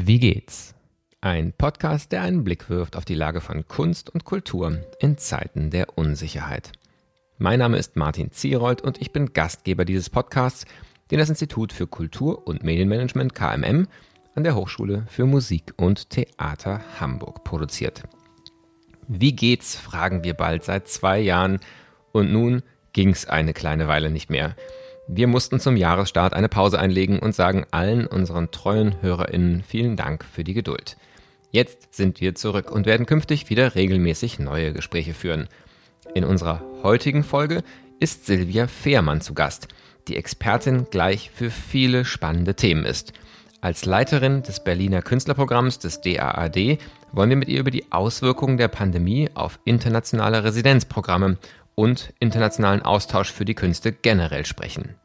Wie geht's? Ein Podcast, der einen Blick wirft auf die Lage von Kunst und Kultur in Zeiten der Unsicherheit. Mein Name ist Martin Zierold und ich bin Gastgeber dieses Podcasts, den das Institut für Kultur und Medienmanagement KMM an der Hochschule für Musik und Theater Hamburg produziert. Wie geht's, fragen wir bald seit zwei Jahren und nun ging's eine kleine Weile nicht mehr. Wir mussten zum Jahresstart eine Pause einlegen und sagen allen unseren treuen HörerInnen vielen Dank für die Geduld. Jetzt sind wir zurück und werden künftig wieder regelmäßig neue Gespräche führen. In unserer heutigen Folge ist Silvia Fehrmann zu Gast, die Expertin gleich für viele spannende Themen ist. Als Leiterin des Berliner Künstlerprogramms des DAAD wollen wir mit ihr über die Auswirkungen der Pandemie auf internationale Residenzprogramme und internationalen Austausch für die Künste generell sprechen.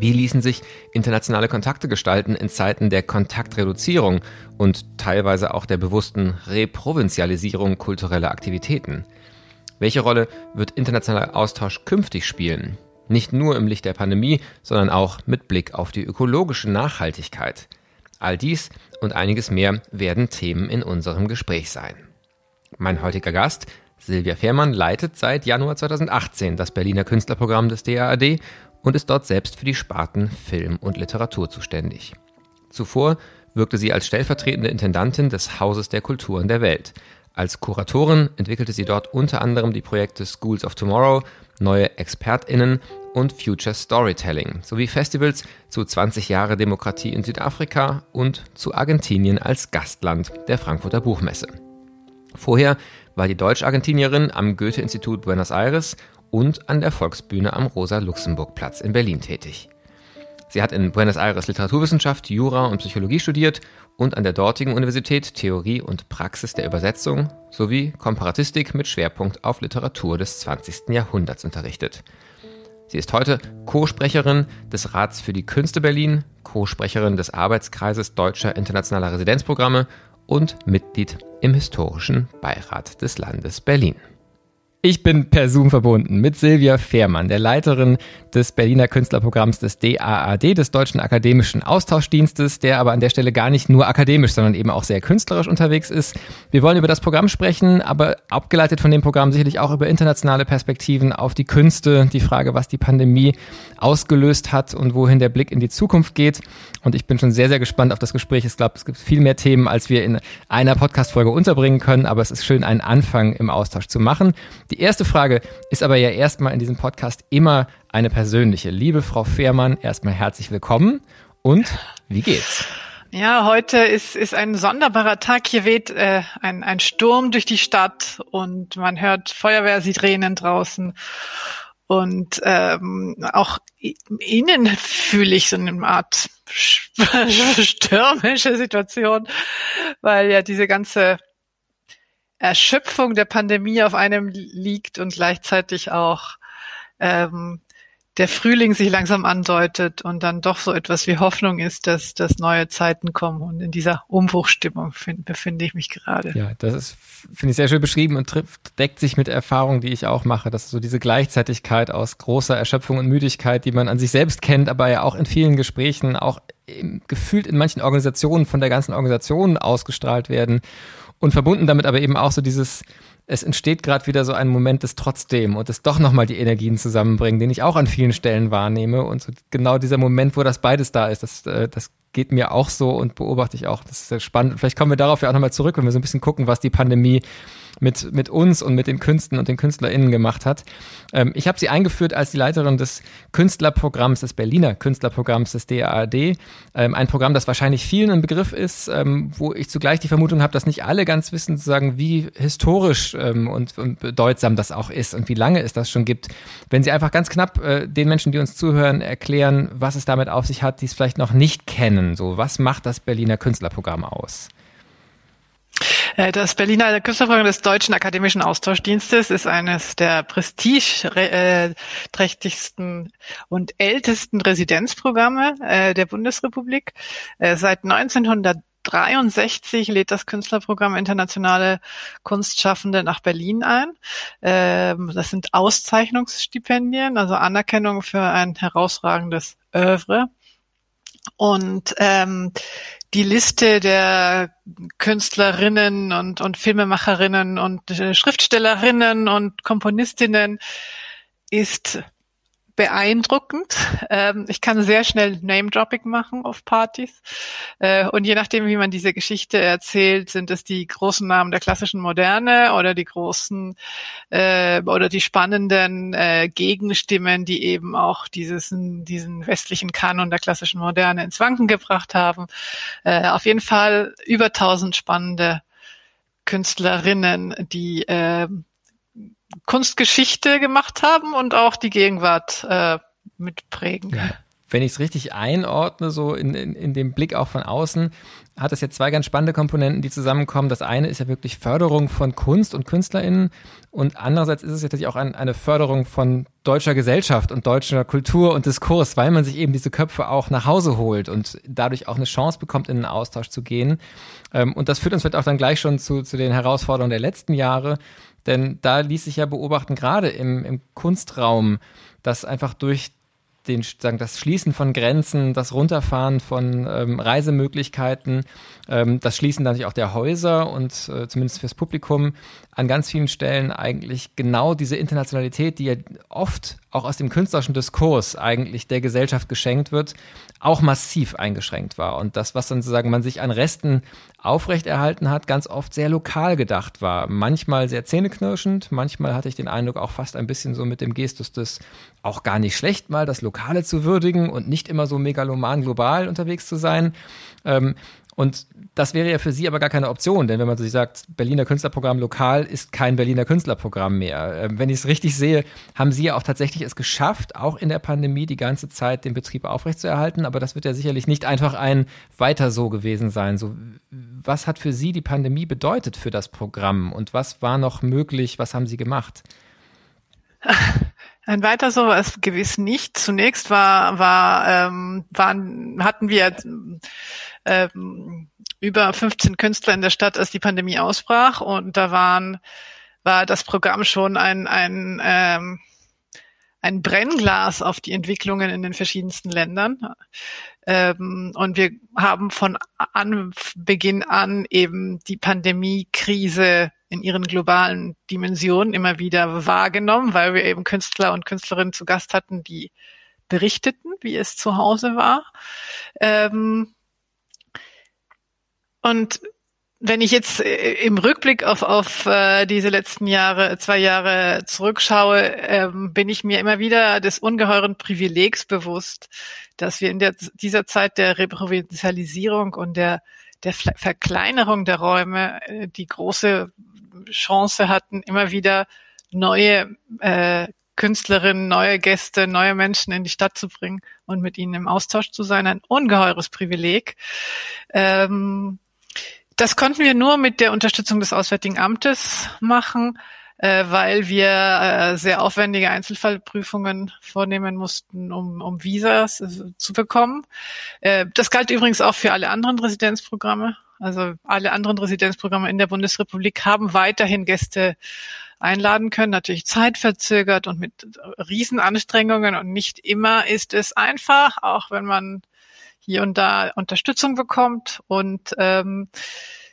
Wie ließen sich internationale Kontakte gestalten in Zeiten der Kontaktreduzierung und teilweise auch der bewussten Reprovinzialisierung kultureller Aktivitäten? Welche Rolle wird internationaler Austausch künftig spielen? Nicht nur im Licht der Pandemie, sondern auch mit Blick auf die ökologische Nachhaltigkeit. All dies und einiges mehr werden Themen in unserem Gespräch sein. Mein heutiger Gast Silvia Fehrmann leitet seit Januar 2018 das Berliner Künstlerprogramm des DAAD und ist dort selbst für die Sparten Film und Literatur zuständig. Zuvor wirkte sie als stellvertretende Intendantin des Hauses der Kulturen der Welt. Als Kuratorin entwickelte sie dort unter anderem die Projekte Schools of Tomorrow, neue ExpertInnen und Future Storytelling sowie Festivals zu 20 Jahre Demokratie in Südafrika und zu Argentinien als Gastland der Frankfurter Buchmesse. Vorher war die Deutsch-Argentinierin am Goethe-Institut Buenos Aires und an der Volksbühne am Rosa-Luxemburg-Platz in Berlin tätig. Sie hat in Buenos Aires Literaturwissenschaft, Jura und Psychologie studiert und an der dortigen Universität Theorie und Praxis der Übersetzung sowie Komparatistik mit Schwerpunkt auf Literatur des 20. Jahrhunderts unterrichtet. Sie ist heute Co-Sprecherin des Rats für die Künste Berlin, Co-Sprecherin des Arbeitskreises Deutscher Internationaler Residenzprogramme und Mitglied im Historischen Beirat des Landes Berlin. Ich bin per Zoom verbunden mit Silvia Fehrmann, der Leiterin des Berliner Künstlerprogramms des DAAD, des Deutschen Akademischen Austauschdienstes, der aber an der Stelle gar nicht nur akademisch, sondern eben auch sehr künstlerisch unterwegs ist. Wir wollen über das Programm sprechen, aber abgeleitet von dem Programm sicherlich auch über internationale Perspektiven auf die Künste, die Frage, was die Pandemie ausgelöst hat und wohin der Blick in die Zukunft geht. Und ich bin schon sehr, sehr gespannt auf das Gespräch. Ich glaube, es gibt viel mehr Themen, als wir in einer Podcast-Folge unterbringen können, aber es ist schön, einen Anfang im Austausch zu machen. Die erste Frage ist aber ja erstmal in diesem Podcast immer eine persönliche. Liebe Frau Fehrmann, erstmal herzlich willkommen und wie geht's? Ja, heute ist, ist ein sonderbarer Tag. Hier weht äh, ein, ein Sturm durch die Stadt und man hört Feuerwehrsirenen draußen. Und ähm, auch innen fühle ich so eine Art stürmische Situation, weil ja diese ganze Erschöpfung der Pandemie auf einem liegt und gleichzeitig auch ähm, der Frühling sich langsam andeutet und dann doch so etwas wie Hoffnung ist, dass, dass neue Zeiten kommen. Und in dieser Umbruchstimmung find, befinde ich mich gerade. Ja, das ist, finde ich, sehr schön beschrieben und trifft, deckt sich mit Erfahrungen, die ich auch mache. dass so diese Gleichzeitigkeit aus großer Erschöpfung und Müdigkeit, die man an sich selbst kennt, aber ja auch in vielen Gesprächen, auch gefühlt in manchen Organisationen von der ganzen Organisation ausgestrahlt werden. Und verbunden damit aber eben auch so dieses, es entsteht gerade wieder so ein Moment des Trotzdem und es doch nochmal die Energien zusammenbringen, den ich auch an vielen Stellen wahrnehme. Und so genau dieser Moment, wo das beides da ist, das, äh, das geht mir auch so und beobachte ich auch. Das ist sehr spannend. Vielleicht kommen wir darauf ja auch nochmal zurück, wenn wir so ein bisschen gucken, was die Pandemie mit, mit uns und mit den Künsten und den KünstlerInnen gemacht hat. Ähm, ich habe sie eingeführt als die Leiterin des Künstlerprogramms, des Berliner Künstlerprogramms des DAAD. Ähm, ein Programm, das wahrscheinlich vielen ein Begriff ist, ähm, wo ich zugleich die Vermutung habe, dass nicht alle ganz wissen, sozusagen, wie historisch ähm, und, und, bedeutsam das auch ist und wie lange es das schon gibt. Wenn Sie einfach ganz knapp äh, den Menschen, die uns zuhören, erklären, was es damit auf sich hat, die es vielleicht noch nicht kennen. So, was macht das Berliner Künstlerprogramm aus? Äh, das Berliner Künstlerprogramm des Deutschen Akademischen Austauschdienstes ist eines der prestigeträchtigsten und ältesten Residenzprogramme äh, der Bundesrepublik. Äh, seit 1963 lädt das Künstlerprogramm internationale Kunstschaffende nach Berlin ein. Ähm, das sind Auszeichnungsstipendien, also Anerkennung für ein herausragendes Oeuvre. Und ähm, die Liste der Künstlerinnen und, und Filmemacherinnen und äh, Schriftstellerinnen und Komponistinnen ist beeindruckend. Ähm, ich kann sehr schnell Name-Dropping machen auf Partys. Äh, und je nachdem, wie man diese Geschichte erzählt, sind es die großen Namen der klassischen Moderne oder die großen äh, oder die spannenden äh, Gegenstimmen, die eben auch dieses, diesen westlichen Kanon der klassischen Moderne ins Wanken gebracht haben. Äh, auf jeden Fall über tausend spannende Künstlerinnen, die äh, Kunstgeschichte gemacht haben und auch die Gegenwart äh, mitprägen. Ja. Wenn ich es richtig einordne, so in, in, in dem Blick auch von außen, hat es jetzt zwei ganz spannende Komponenten, die zusammenkommen. Das eine ist ja wirklich Förderung von Kunst und KünstlerInnen und andererseits ist es ja tatsächlich auch ein, eine Förderung von deutscher Gesellschaft und deutscher Kultur und Diskurs, weil man sich eben diese Köpfe auch nach Hause holt und dadurch auch eine Chance bekommt, in einen Austausch zu gehen. Ähm, und das führt uns vielleicht auch dann gleich schon zu, zu den Herausforderungen der letzten Jahre, denn da ließ sich ja beobachten, gerade im, im Kunstraum, dass einfach durch den, sagen, das Schließen von Grenzen, das Runterfahren von ähm, Reisemöglichkeiten, das Schließen natürlich auch der Häuser und äh, zumindest fürs Publikum an ganz vielen Stellen eigentlich genau diese Internationalität, die ja oft auch aus dem künstlerischen Diskurs eigentlich der Gesellschaft geschenkt wird, auch massiv eingeschränkt war. Und das, was dann sozusagen man sich an Resten aufrechterhalten hat, ganz oft sehr lokal gedacht war. Manchmal sehr zähneknirschend, manchmal hatte ich den Eindruck auch fast ein bisschen so mit dem Gestus des auch gar nicht schlecht mal das Lokale zu würdigen und nicht immer so megaloman global unterwegs zu sein. Ähm, und das wäre ja für Sie aber gar keine Option, denn wenn man sich sagt, Berliner Künstlerprogramm lokal ist kein Berliner Künstlerprogramm mehr. Ähm, wenn ich es richtig sehe, haben Sie ja auch tatsächlich es geschafft, auch in der Pandemie die ganze Zeit den Betrieb aufrechtzuerhalten. Aber das wird ja sicherlich nicht einfach ein weiter so gewesen sein. So, was hat für Sie die Pandemie bedeutet für das Programm und was war noch möglich? Was haben Sie gemacht? Ein weiter war es gewiss nicht. Zunächst war, war, ähm, waren, hatten wir ähm, über 15 Künstler in der Stadt, als die Pandemie ausbrach. Und da waren, war das Programm schon ein, ein, ähm, ein Brennglas auf die Entwicklungen in den verschiedensten Ländern. Ähm, und wir haben von Anbeginn an eben die Pandemiekrise in ihren globalen Dimensionen immer wieder wahrgenommen, weil wir eben Künstler und Künstlerinnen zu Gast hatten, die berichteten, wie es zu Hause war. Ähm, und wenn ich jetzt äh, im Rückblick auf, auf äh, diese letzten Jahre, zwei Jahre zurückschaue, ähm, bin ich mir immer wieder des ungeheuren Privilegs bewusst, dass wir in der, dieser Zeit der Reprovinzialisierung und der, der Verkleinerung der Räume äh, die große Chance hatten, immer wieder neue äh, Künstlerinnen, neue Gäste, neue Menschen in die Stadt zu bringen und mit ihnen im Austausch zu sein. Ein ungeheures Privileg. Ähm, das konnten wir nur mit der Unterstützung des Auswärtigen Amtes machen, äh, weil wir äh, sehr aufwendige Einzelfallprüfungen vornehmen mussten, um, um Visas äh, zu bekommen. Äh, das galt übrigens auch für alle anderen Residenzprogramme. Also alle anderen Residenzprogramme in der Bundesrepublik haben weiterhin Gäste einladen können, natürlich zeitverzögert und mit Riesenanstrengungen. Und nicht immer ist es einfach, auch wenn man hier und da Unterstützung bekommt. Und ähm,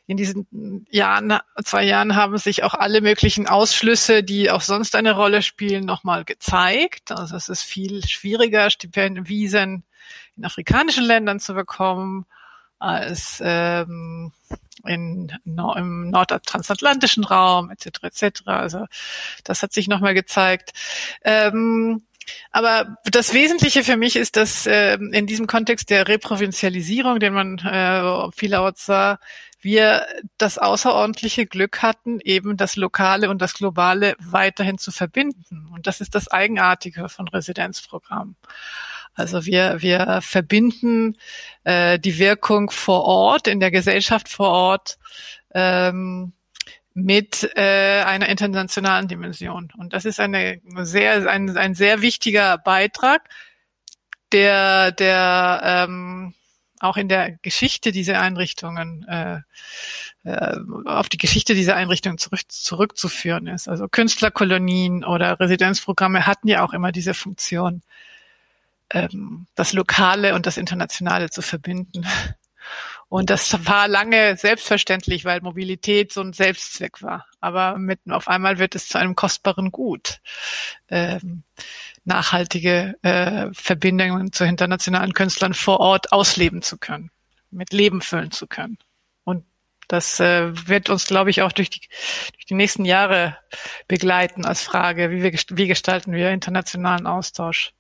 in diesen Jahren, zwei Jahren haben sich auch alle möglichen Ausschlüsse, die auch sonst eine Rolle spielen, nochmal gezeigt. Also es ist viel schwieriger, Stipendien, Visen in afrikanischen Ländern zu bekommen als ähm, in, im nordtransаtlantischen Raum etc. etc. Also das hat sich nochmal gezeigt. Ähm, aber das Wesentliche für mich ist, dass äh, in diesem Kontext der Reprovinzialisierung, den man äh, vielerorts sah, wir das außerordentliche Glück hatten, eben das Lokale und das Globale weiterhin zu verbinden. Und das ist das Eigenartige von Residenzprogrammen. Also wir, wir verbinden äh, die Wirkung vor Ort, in der Gesellschaft vor Ort, ähm, mit äh, einer internationalen Dimension. Und das ist eine sehr, ein, ein sehr wichtiger Beitrag, der, der ähm, auch in der Geschichte dieser Einrichtungen äh, äh, auf die Geschichte dieser Einrichtungen zurück, zurückzuführen ist. Also Künstlerkolonien oder Residenzprogramme hatten ja auch immer diese Funktion, ähm, das Lokale und das Internationale zu verbinden. Und das war lange selbstverständlich, weil Mobilität so ein Selbstzweck war. Aber mit, auf einmal wird es zu einem kostbaren Gut, ähm, nachhaltige äh, Verbindungen zu internationalen Künstlern vor Ort ausleben zu können, mit Leben füllen zu können. Und das äh, wird uns, glaube ich, auch durch die, durch die nächsten Jahre begleiten als Frage, wie, wir, wie gestalten wir internationalen Austausch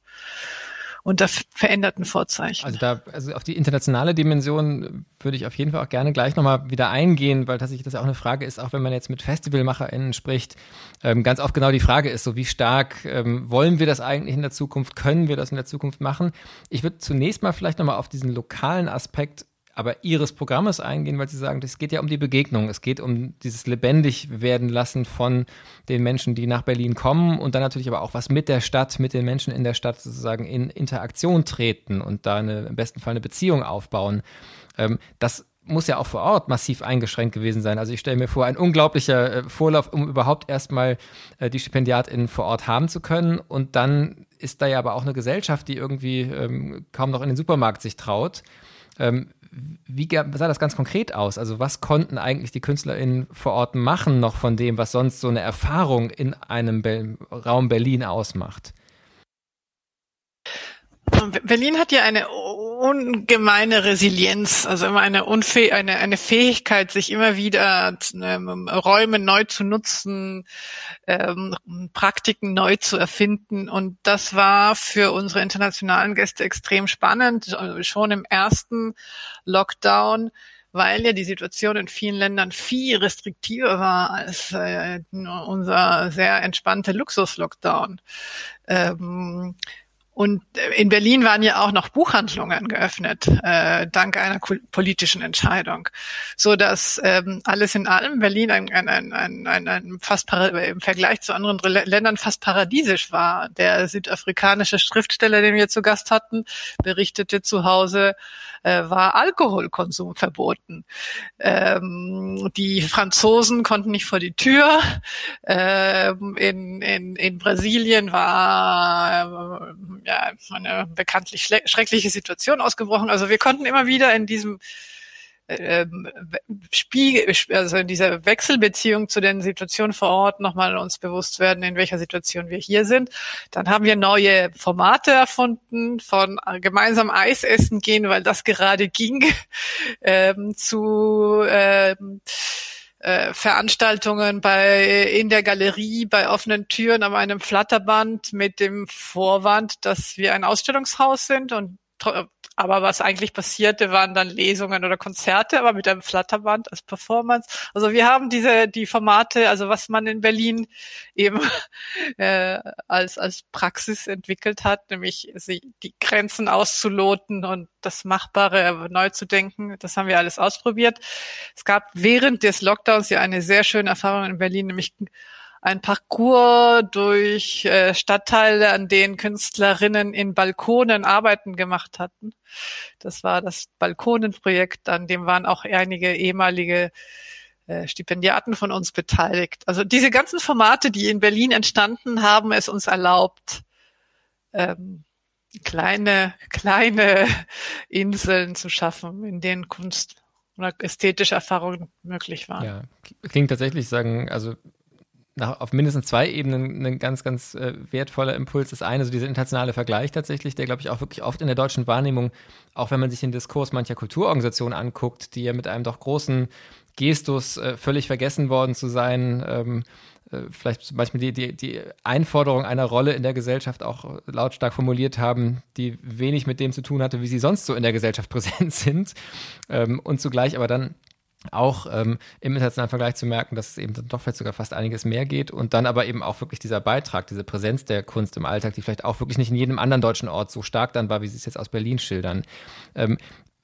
unter veränderten Vorzeichen. Also da, also auf die internationale Dimension würde ich auf jeden Fall auch gerne gleich nochmal wieder eingehen, weil tatsächlich das auch eine Frage ist, auch wenn man jetzt mit FestivalmacherInnen spricht, ähm, ganz oft genau die Frage ist so, wie stark ähm, wollen wir das eigentlich in der Zukunft, können wir das in der Zukunft machen? Ich würde zunächst mal vielleicht nochmal auf diesen lokalen Aspekt aber ihres Programmes eingehen, weil sie sagen, es geht ja um die Begegnung, es geht um dieses lebendig werden lassen von den Menschen, die nach Berlin kommen und dann natürlich aber auch was mit der Stadt, mit den Menschen in der Stadt sozusagen in Interaktion treten und da eine, im besten Fall eine Beziehung aufbauen. Ähm, das muss ja auch vor Ort massiv eingeschränkt gewesen sein. Also ich stelle mir vor, ein unglaublicher äh, Vorlauf, um überhaupt erstmal äh, die StipendiatInnen vor Ort haben zu können. Und dann ist da ja aber auch eine Gesellschaft, die irgendwie ähm, kaum noch in den Supermarkt sich traut. Ähm, wie sah das ganz konkret aus? Also was konnten eigentlich die KünstlerInnen vor Ort machen noch von dem, was sonst so eine Erfahrung in einem Be Raum Berlin ausmacht? Berlin hat ja eine ungemeine Resilienz, also immer eine, Unfäh eine, eine Fähigkeit, sich immer wieder ähm, Räume neu zu nutzen, ähm, Praktiken neu zu erfinden. Und das war für unsere internationalen Gäste extrem spannend. Schon im ersten Lockdown weil ja die Situation in vielen Ländern viel restriktiver war als äh, unser sehr entspannte Luxus-Lockdown. Ähm, und in Berlin waren ja auch noch Buchhandlungen geöffnet, äh, dank einer politischen Entscheidung, so dass ähm, alles in allem Berlin ein, ein, ein, ein, ein fast im Vergleich zu anderen Ländern fast paradiesisch war. Der südafrikanische Schriftsteller, den wir zu Gast hatten, berichtete zu Hause, äh, war Alkoholkonsum verboten. Ähm, die Franzosen konnten nicht vor die Tür. Ähm, in, in, in Brasilien war äh, ja, eine bekanntlich schreckliche Situation ausgebrochen. Also wir konnten immer wieder in diesem ähm, Spiegel, also in dieser Wechselbeziehung zu den Situationen vor Ort nochmal uns bewusst werden, in welcher Situation wir hier sind. Dann haben wir neue Formate erfunden, von gemeinsam Eis essen gehen, weil das gerade ging, ähm, zu ähm, äh, Veranstaltungen bei in der Galerie bei offenen Türen an einem Flatterband mit dem Vorwand, dass wir ein Ausstellungshaus sind und aber was eigentlich passierte, waren dann Lesungen oder Konzerte, aber mit einem Flatterband als Performance. Also wir haben diese die Formate, also was man in Berlin eben äh, als als Praxis entwickelt hat, nämlich die Grenzen auszuloten und das Machbare neu zu denken. Das haben wir alles ausprobiert. Es gab während des Lockdowns ja eine sehr schöne Erfahrung in Berlin, nämlich ein Parcours durch äh, Stadtteile, an denen Künstlerinnen in Balkonen Arbeiten gemacht hatten. Das war das Balkonenprojekt, an dem waren auch einige ehemalige äh, Stipendiaten von uns beteiligt. Also diese ganzen Formate, die in Berlin entstanden, haben es uns erlaubt, ähm, kleine, kleine Inseln zu schaffen, in denen Kunst oder ästhetische Erfahrungen möglich waren. Ja, klingt tatsächlich sagen, also nach, auf mindestens zwei Ebenen ein ganz, ganz äh, wertvoller Impuls. Das eine, so dieser internationale Vergleich tatsächlich, der, glaube ich, auch wirklich oft in der deutschen Wahrnehmung, auch wenn man sich den Diskurs mancher Kulturorganisationen anguckt, die ja mit einem doch großen Gestus äh, völlig vergessen worden zu sein, ähm, äh, vielleicht zum Beispiel die, die, die Einforderung einer Rolle in der Gesellschaft auch lautstark formuliert haben, die wenig mit dem zu tun hatte, wie sie sonst so in der Gesellschaft präsent sind. Ähm, und zugleich aber dann auch ähm, im internationalen Vergleich zu merken, dass es eben dann doch vielleicht sogar fast einiges mehr geht und dann aber eben auch wirklich dieser Beitrag, diese Präsenz der Kunst im Alltag, die vielleicht auch wirklich nicht in jedem anderen deutschen Ort so stark dann war, wie sie es jetzt aus Berlin schildern. Ähm,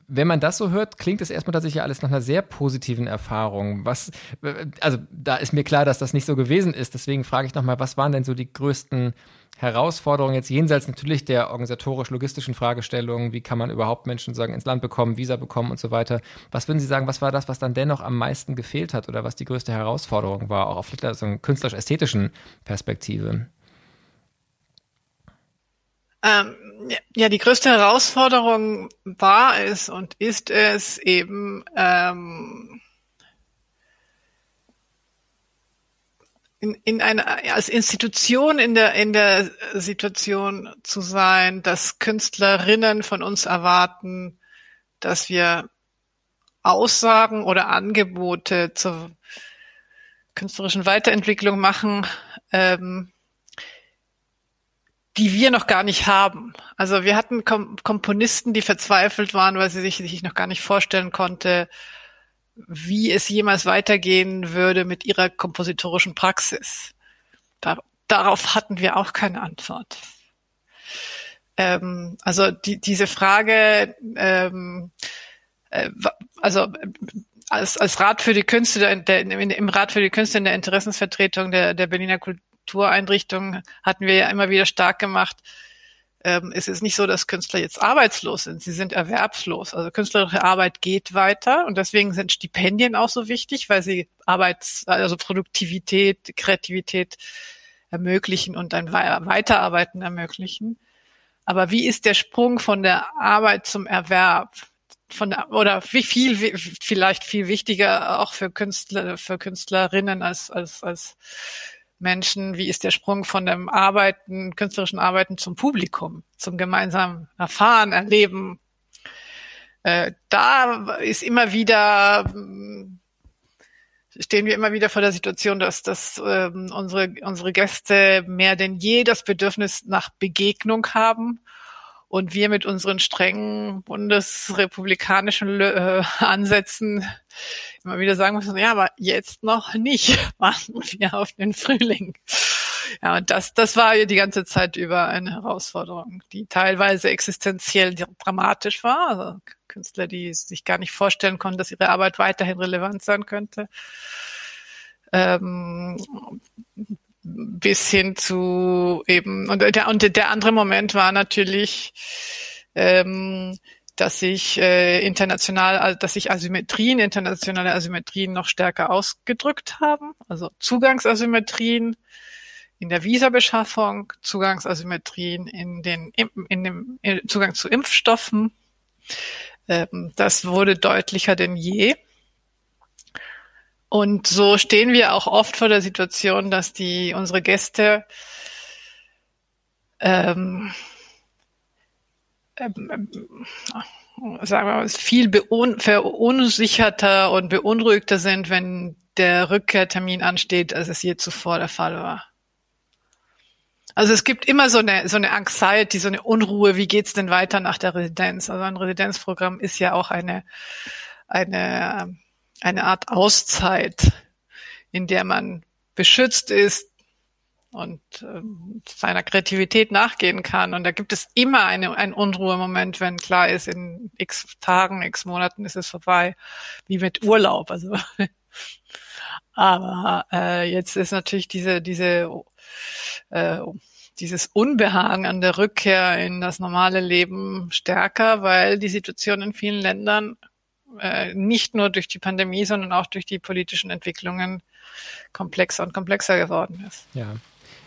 wenn man das so hört, klingt es erstmal tatsächlich alles nach einer sehr positiven Erfahrung. Was, also da ist mir klar, dass das nicht so gewesen ist. Deswegen frage ich nochmal, was waren denn so die größten Herausforderungen jetzt jenseits natürlich der organisatorisch-logistischen Fragestellungen, wie kann man überhaupt Menschen sagen ins Land bekommen, Visa bekommen und so weiter. Was würden Sie sagen, was war das, was dann dennoch am meisten gefehlt hat oder was die größte Herausforderung war, auch auf so einer künstlerisch-ästhetischen Perspektive? Ähm, ja, die größte Herausforderung war es und ist es eben ähm, in, in einer als Institution in der in der Situation zu sein, dass Künstlerinnen von uns erwarten, dass wir Aussagen oder Angebote zur künstlerischen Weiterentwicklung machen, ähm, die wir noch gar nicht haben. Also wir hatten Kom Komponisten, die verzweifelt waren, weil sie sich, sich noch gar nicht vorstellen konnte, wie es jemals weitergehen würde mit ihrer kompositorischen Praxis. Da, darauf hatten wir auch keine Antwort. Ähm, also die, diese Frage, ähm, äh, also als, als Rat für die Künste, der, der, im Rat für die Künste in der Interessensvertretung der, der Berliner Kultureinrichtung hatten wir ja immer wieder stark gemacht, ähm, es ist nicht so, dass Künstler jetzt arbeitslos sind, sie sind erwerbslos. Also künstlerische Arbeit geht weiter und deswegen sind Stipendien auch so wichtig, weil sie Arbeits-, also Produktivität, Kreativität ermöglichen und ein Weiterarbeiten ermöglichen. Aber wie ist der Sprung von der Arbeit zum Erwerb? Von der, oder wie viel, vielleicht viel wichtiger auch für Künstler, für Künstlerinnen als, als, als Menschen, wie ist der Sprung von dem Arbeiten, künstlerischen Arbeiten zum Publikum, zum gemeinsamen Erfahren, Erleben. Äh, da ist immer wieder, stehen wir immer wieder vor der Situation, dass, dass ähm, unsere, unsere Gäste mehr denn je das Bedürfnis nach Begegnung haben und wir mit unseren strengen bundesrepublikanischen äh, Ansätzen immer wieder sagen müssen, ja, aber jetzt noch nicht. Warten wir auf den Frühling. Ja, und das, das war die ganze Zeit über eine Herausforderung, die teilweise existenziell dramatisch war. Also Künstler, die sich gar nicht vorstellen konnten, dass ihre Arbeit weiterhin relevant sein könnte. Ähm, bis hin zu eben und der und der andere Moment war natürlich ähm, dass sich äh, international, dass sich Asymmetrien, internationale Asymmetrien noch stärker ausgedrückt haben, also Zugangsasymmetrien in der Visabeschaffung, Zugangsasymmetrien in den in dem Zugang zu Impfstoffen. Ähm, das wurde deutlicher denn je. Und so stehen wir auch oft vor der Situation, dass die unsere Gäste ähm, ähm, ähm sagen wir mal, viel verunsicherter und beunruhigter sind, wenn der Rückkehrtermin ansteht, als es je zuvor der Fall war. Also es gibt immer so eine, so eine Anxiety, so eine Unruhe, wie geht's denn weiter nach der Residenz? Also ein Residenzprogramm ist ja auch eine, eine eine Art Auszeit, in der man beschützt ist und ähm, seiner Kreativität nachgehen kann. Und da gibt es immer eine, einen Unruhemoment, wenn klar ist, in x Tagen, x Monaten ist es vorbei, wie mit Urlaub. Also aber äh, jetzt ist natürlich diese diese äh, dieses Unbehagen an der Rückkehr in das normale Leben stärker, weil die Situation in vielen Ländern äh, nicht nur durch die Pandemie, sondern auch durch die politischen Entwicklungen komplexer und komplexer geworden ist. Ja.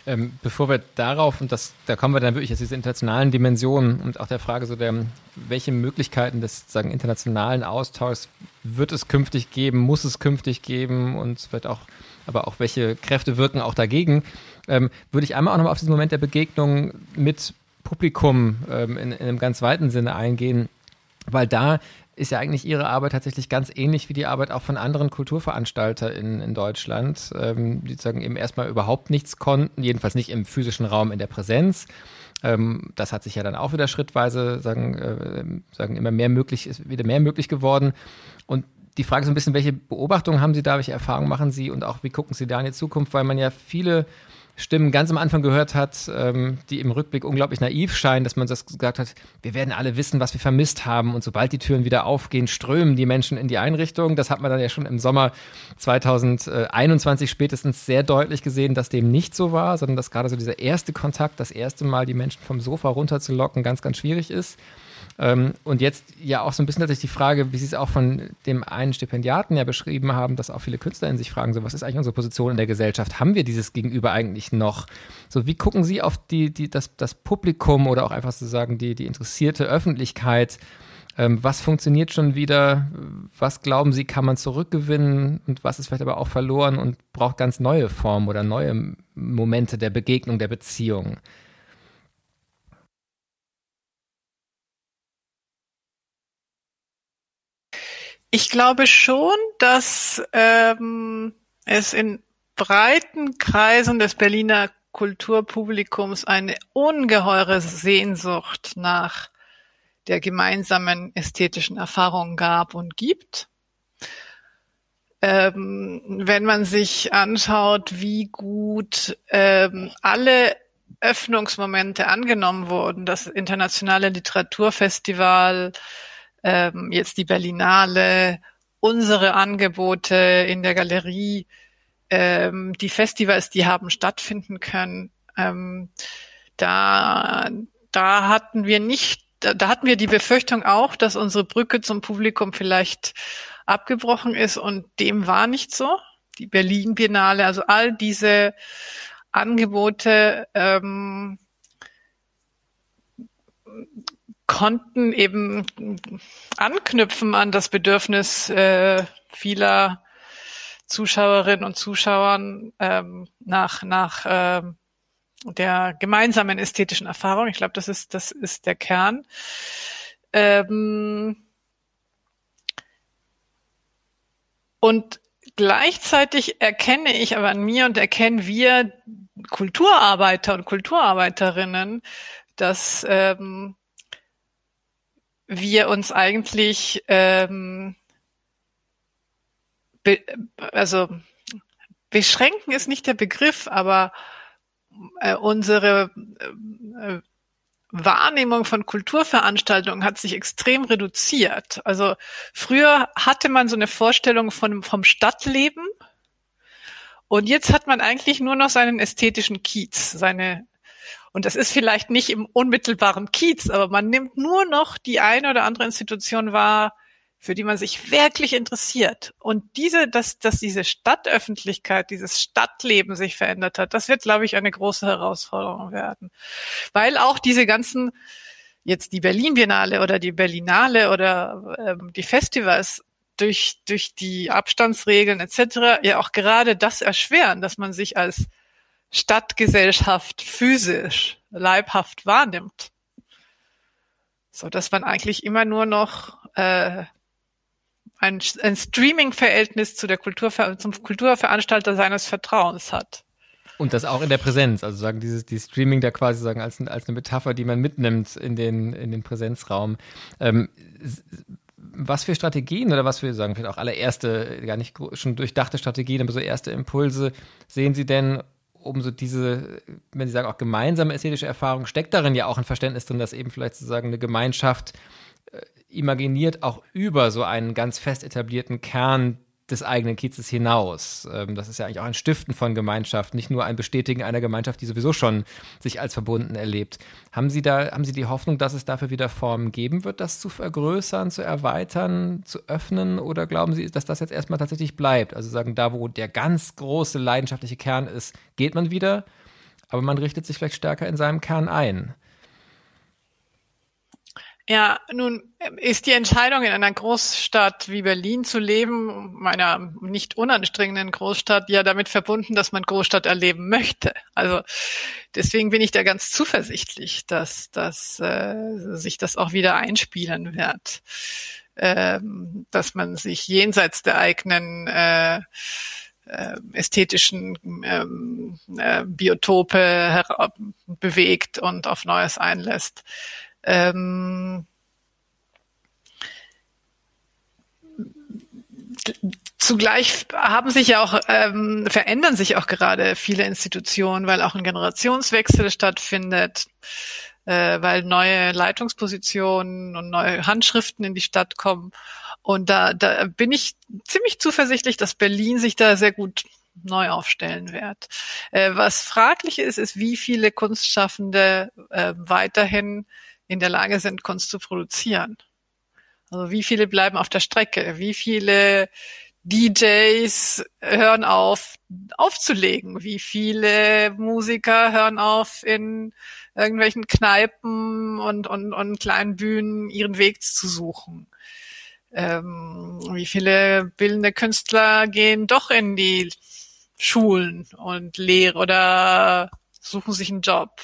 Ähm, bevor wir darauf, und das, da kommen wir dann wirklich aus dieser internationalen Dimension und auch der Frage so der, welche Möglichkeiten des sagen, internationalen Austauschs wird es künftig geben, muss es künftig geben und wird auch, aber auch welche Kräfte wirken auch dagegen, ähm, würde ich einmal auch nochmal auf diesen Moment der Begegnung mit Publikum ähm, in, in einem ganz weiten Sinne eingehen, weil da ist ja eigentlich ihre Arbeit tatsächlich ganz ähnlich wie die Arbeit auch von anderen KulturveranstalterInnen in Deutschland, ähm, die sagen eben erstmal überhaupt nichts konnten, jedenfalls nicht im physischen Raum in der Präsenz. Ähm, das hat sich ja dann auch wieder schrittweise sagen, äh, sagen immer mehr möglich, ist wieder mehr möglich geworden. Und die Frage ist so ein bisschen, welche Beobachtungen haben Sie da, welche Erfahrungen machen Sie und auch wie gucken Sie da in die Zukunft, weil man ja viele Stimmen ganz am Anfang gehört hat, ähm, die im Rückblick unglaublich naiv scheinen, dass man das gesagt hat, wir werden alle wissen, was wir vermisst haben und sobald die Türen wieder aufgehen, strömen die Menschen in die Einrichtung. Das hat man dann ja schon im Sommer 2021 spätestens sehr deutlich gesehen, dass dem nicht so war, sondern dass gerade so dieser erste Kontakt, das erste Mal die Menschen vom Sofa runterzulocken, ganz, ganz schwierig ist. Ähm, und jetzt ja auch so ein bisschen tatsächlich die Frage, wie Sie es auch von dem einen Stipendiaten ja beschrieben haben, dass auch viele Künstler in sich fragen, so was ist eigentlich unsere Position in der Gesellschaft? Haben wir dieses Gegenüber eigentlich noch. So, wie gucken Sie auf die, die, das, das Publikum oder auch einfach sozusagen die, die interessierte Öffentlichkeit? Ähm, was funktioniert schon wieder? Was glauben Sie, kann man zurückgewinnen? Und was ist vielleicht aber auch verloren und braucht ganz neue Formen oder neue Momente der Begegnung, der Beziehung? Ich glaube schon, dass ähm, es in breiten Kreisen des Berliner Kulturpublikums eine ungeheure Sehnsucht nach der gemeinsamen ästhetischen Erfahrung gab und gibt. Ähm, wenn man sich anschaut, wie gut ähm, alle Öffnungsmomente angenommen wurden, das internationale Literaturfestival, ähm, jetzt die Berlinale, unsere Angebote in der Galerie, ähm, die Festivals, die haben stattfinden können. Ähm, da, da hatten wir nicht, da, da hatten wir die Befürchtung auch, dass unsere Brücke zum Publikum vielleicht abgebrochen ist und dem war nicht so. Die Berlin Biennale, also all diese Angebote ähm, konnten eben anknüpfen an das Bedürfnis äh, vieler Zuschauerinnen und Zuschauern ähm, nach nach ähm, der gemeinsamen ästhetischen Erfahrung. Ich glaube, das ist das ist der Kern. Ähm, und gleichzeitig erkenne ich aber an mir und erkennen wir Kulturarbeiter und Kulturarbeiterinnen, dass ähm, wir uns eigentlich ähm, be, also beschränken ist nicht der Begriff, aber äh, unsere äh, Wahrnehmung von Kulturveranstaltungen hat sich extrem reduziert. Also früher hatte man so eine Vorstellung von, vom Stadtleben und jetzt hat man eigentlich nur noch seinen ästhetischen Kiez, seine und das ist vielleicht nicht im unmittelbaren Kiez, aber man nimmt nur noch die eine oder andere Institution wahr, für die man sich wirklich interessiert. Und diese, dass, dass diese Stadtöffentlichkeit, dieses Stadtleben sich verändert hat, das wird, glaube ich, eine große Herausforderung werden. Weil auch diese ganzen, jetzt die Berlin Biennale oder die Berlinale oder ähm, die Festivals durch, durch die Abstandsregeln etc. ja auch gerade das erschweren, dass man sich als Stadtgesellschaft physisch, leibhaft wahrnimmt. So dass man eigentlich immer nur noch äh, ein, ein Streaming-Verhältnis zu der Kultur, zum Kulturveranstalter seines Vertrauens hat. Und das auch in der Präsenz, also sagen dieses die Streaming da quasi sagen als, als eine Metapher, die man mitnimmt in den in den Präsenzraum. Ähm, was für Strategien oder was für sagen vielleicht auch allererste gar nicht schon durchdachte Strategien, aber so erste Impulse sehen Sie denn, um so diese, wenn Sie sagen auch gemeinsame ästhetische Erfahrung, steckt darin ja auch ein Verständnis drin, dass eben vielleicht sozusagen eine Gemeinschaft äh, imaginiert auch über so einen ganz fest etablierten Kern des eigenen Kiezes hinaus. Ähm, das ist ja eigentlich auch ein Stiften von Gemeinschaft, nicht nur ein Bestätigen einer Gemeinschaft, die sowieso schon sich als verbunden erlebt. Haben Sie da, haben Sie die Hoffnung, dass es dafür wieder Formen geben wird, das zu vergrößern, zu erweitern, zu öffnen? Oder glauben Sie, dass das jetzt erstmal tatsächlich bleibt? Also sagen, da, wo der ganz große leidenschaftliche Kern ist, geht man wieder, aber man richtet sich vielleicht stärker in seinem Kern ein. Ja, nun ist die Entscheidung in einer Großstadt wie Berlin zu leben, meiner nicht unanstrengenden Großstadt, ja damit verbunden, dass man Großstadt erleben möchte. Also deswegen bin ich da ganz zuversichtlich, dass, dass äh, sich das auch wieder einspielen wird, ähm, dass man sich jenseits der eigenen äh, äh, ästhetischen ähm, äh, Biotope bewegt und auf Neues einlässt. Ähm, zugleich haben sich ja auch ähm, verändern sich auch gerade viele Institutionen, weil auch ein Generationswechsel stattfindet, äh, weil neue Leitungspositionen und neue Handschriften in die Stadt kommen. Und da, da bin ich ziemlich zuversichtlich, dass Berlin sich da sehr gut neu aufstellen wird. Äh, was fraglich ist, ist, wie viele Kunstschaffende äh, weiterhin in der Lage sind, Kunst zu produzieren. Also wie viele bleiben auf der Strecke? Wie viele DJs hören auf, aufzulegen. Wie viele Musiker hören auf, in irgendwelchen Kneipen und, und, und kleinen Bühnen ihren Weg zu suchen. Ähm, wie viele bildende Künstler gehen doch in die Schulen und lehren oder suchen sich einen Job.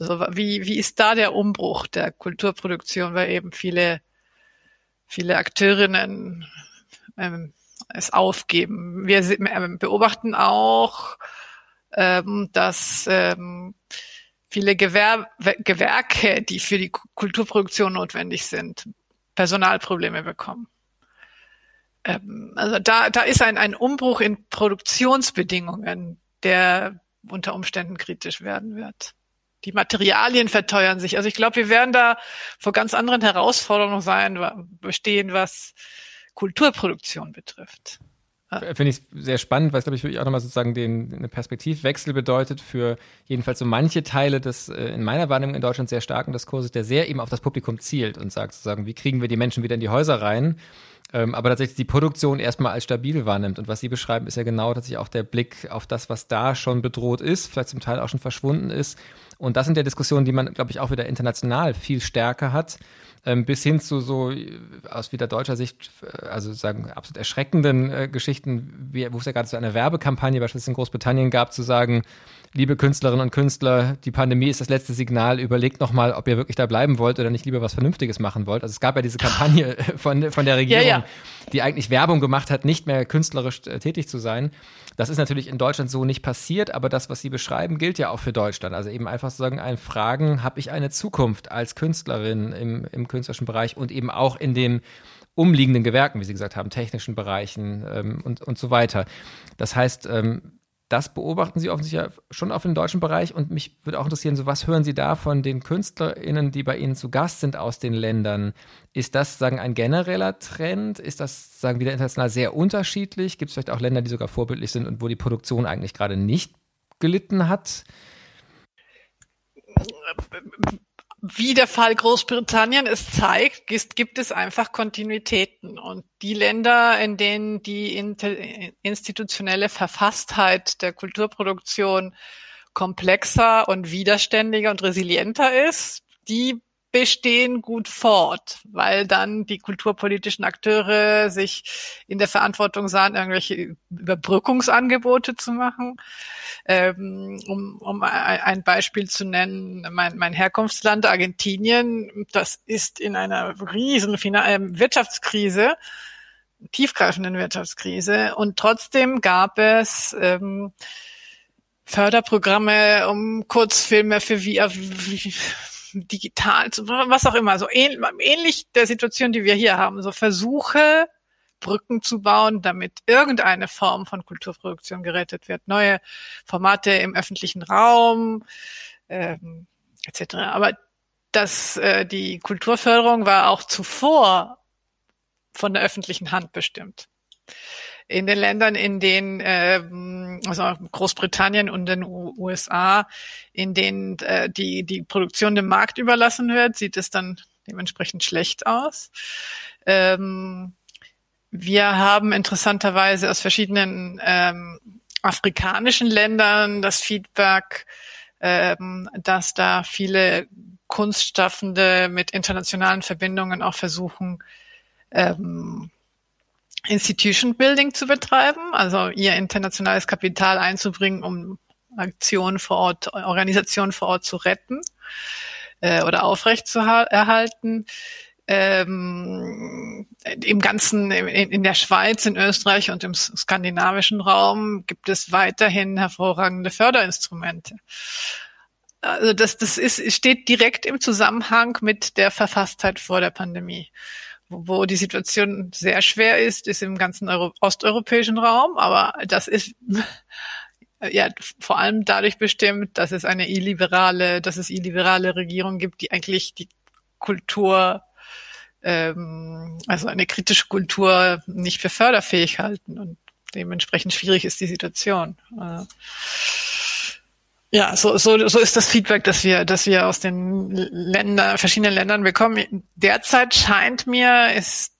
Also wie, wie ist da der Umbruch der Kulturproduktion, weil eben viele, viele Akteurinnen ähm, es aufgeben. Wir beobachten auch, ähm, dass ähm, viele Gewer Gewerke, die für die Kulturproduktion notwendig sind, Personalprobleme bekommen. Ähm, also da, da ist ein, ein Umbruch in Produktionsbedingungen, der unter Umständen kritisch werden wird. Die Materialien verteuern sich. Also ich glaube, wir werden da vor ganz anderen Herausforderungen sein, bestehen, was Kulturproduktion betrifft. Finde ich sehr spannend, weil es, glaube ich, auch nochmal sozusagen den, eine Perspektivwechsel bedeutet für jedenfalls so manche Teile des äh, in meiner Wahrnehmung in Deutschland sehr starken Diskurses, der sehr eben auf das Publikum zielt und sagt sozusagen, wie kriegen wir die Menschen wieder in die Häuser rein ähm, aber tatsächlich die Produktion erstmal als stabil wahrnimmt. Und was Sie beschreiben, ist ja genau tatsächlich auch der Blick auf das, was da schon bedroht ist, vielleicht zum Teil auch schon verschwunden ist. Und das sind ja Diskussionen, die man, glaube ich, auch wieder international viel stärker hat, ähm, bis hin zu so aus wieder deutscher Sicht, äh, also sagen, absolut erschreckenden äh, Geschichten, wo es ja gerade so eine Werbekampagne beispielsweise in Großbritannien gab, zu sagen, liebe Künstlerinnen und Künstler, die Pandemie ist das letzte Signal, überlegt nochmal, ob ihr wirklich da bleiben wollt oder nicht lieber was Vernünftiges machen wollt. Also es gab ja diese Kampagne von, von der Regierung, ja, ja. die eigentlich Werbung gemacht hat, nicht mehr künstlerisch äh, tätig zu sein. Das ist natürlich in Deutschland so nicht passiert, aber das, was Sie beschreiben, gilt ja auch für Deutschland. Also eben einfach sagen, ein Fragen, habe ich eine Zukunft als Künstlerin im, im künstlerischen Bereich und eben auch in den umliegenden Gewerken, wie Sie gesagt haben, technischen Bereichen ähm, und, und so weiter. Das heißt, ähm, das beobachten Sie offensichtlich schon auf dem deutschen Bereich und mich würde auch interessieren, so was hören Sie da von den KünstlerInnen, die bei Ihnen zu Gast sind aus den Ländern? Ist das, sagen, ein genereller Trend? Ist das, sagen, wieder international sehr unterschiedlich? Gibt es vielleicht auch Länder, die sogar vorbildlich sind und wo die Produktion eigentlich gerade nicht gelitten hat? Wie der Fall Großbritannien es zeigt, gibt es einfach Kontinuitäten. Und die Länder, in denen die institutionelle Verfasstheit der Kulturproduktion komplexer und widerständiger und resilienter ist, die bestehen gut fort, weil dann die kulturpolitischen Akteure sich in der Verantwortung sahen, irgendwelche Überbrückungsangebote zu machen. Ähm, um, um ein Beispiel zu nennen, mein, mein Herkunftsland Argentinien, das ist in einer riesen ähm, Wirtschaftskrise, tiefgreifenden Wirtschaftskrise und trotzdem gab es ähm, Förderprogramme, um Kurzfilme für VR, digital, was auch immer, so ähnlich der Situation, die wir hier haben, so Versuche, Brücken zu bauen, damit irgendeine Form von Kulturproduktion gerettet wird. Neue Formate im öffentlichen Raum, ähm, etc. Aber das, äh, die Kulturförderung war auch zuvor von der öffentlichen Hand bestimmt in den Ländern, in denen, äh, also Großbritannien und den USA, in denen äh, die, die Produktion dem Markt überlassen wird, sieht es dann dementsprechend schlecht aus. Ähm, wir haben interessanterweise aus verschiedenen ähm, afrikanischen Ländern das Feedback, ähm, dass da viele Kunstschaffende mit internationalen Verbindungen auch versuchen, ähm, Institution Building zu betreiben, also ihr internationales Kapital einzubringen, um Aktionen vor Ort, Organisationen vor Ort zu retten äh, oder aufrecht zu erhalten. Ähm, Im ganzen, in, in der Schweiz, in Österreich und im skandinavischen Raum gibt es weiterhin hervorragende Förderinstrumente. Also das, das ist, steht direkt im Zusammenhang mit der Verfasstheit vor der Pandemie wo die Situation sehr schwer ist, ist im ganzen Euro osteuropäischen Raum, aber das ist ja vor allem dadurch bestimmt, dass es eine illiberale, dass es illiberale Regierungen gibt, die eigentlich die Kultur, ähm, also eine kritische Kultur nicht für förderfähig halten und dementsprechend schwierig ist die Situation. Äh, ja, so, so, so ist das Feedback, das wir, das wir aus den Ländern, verschiedenen Ländern bekommen. Derzeit scheint mir, ist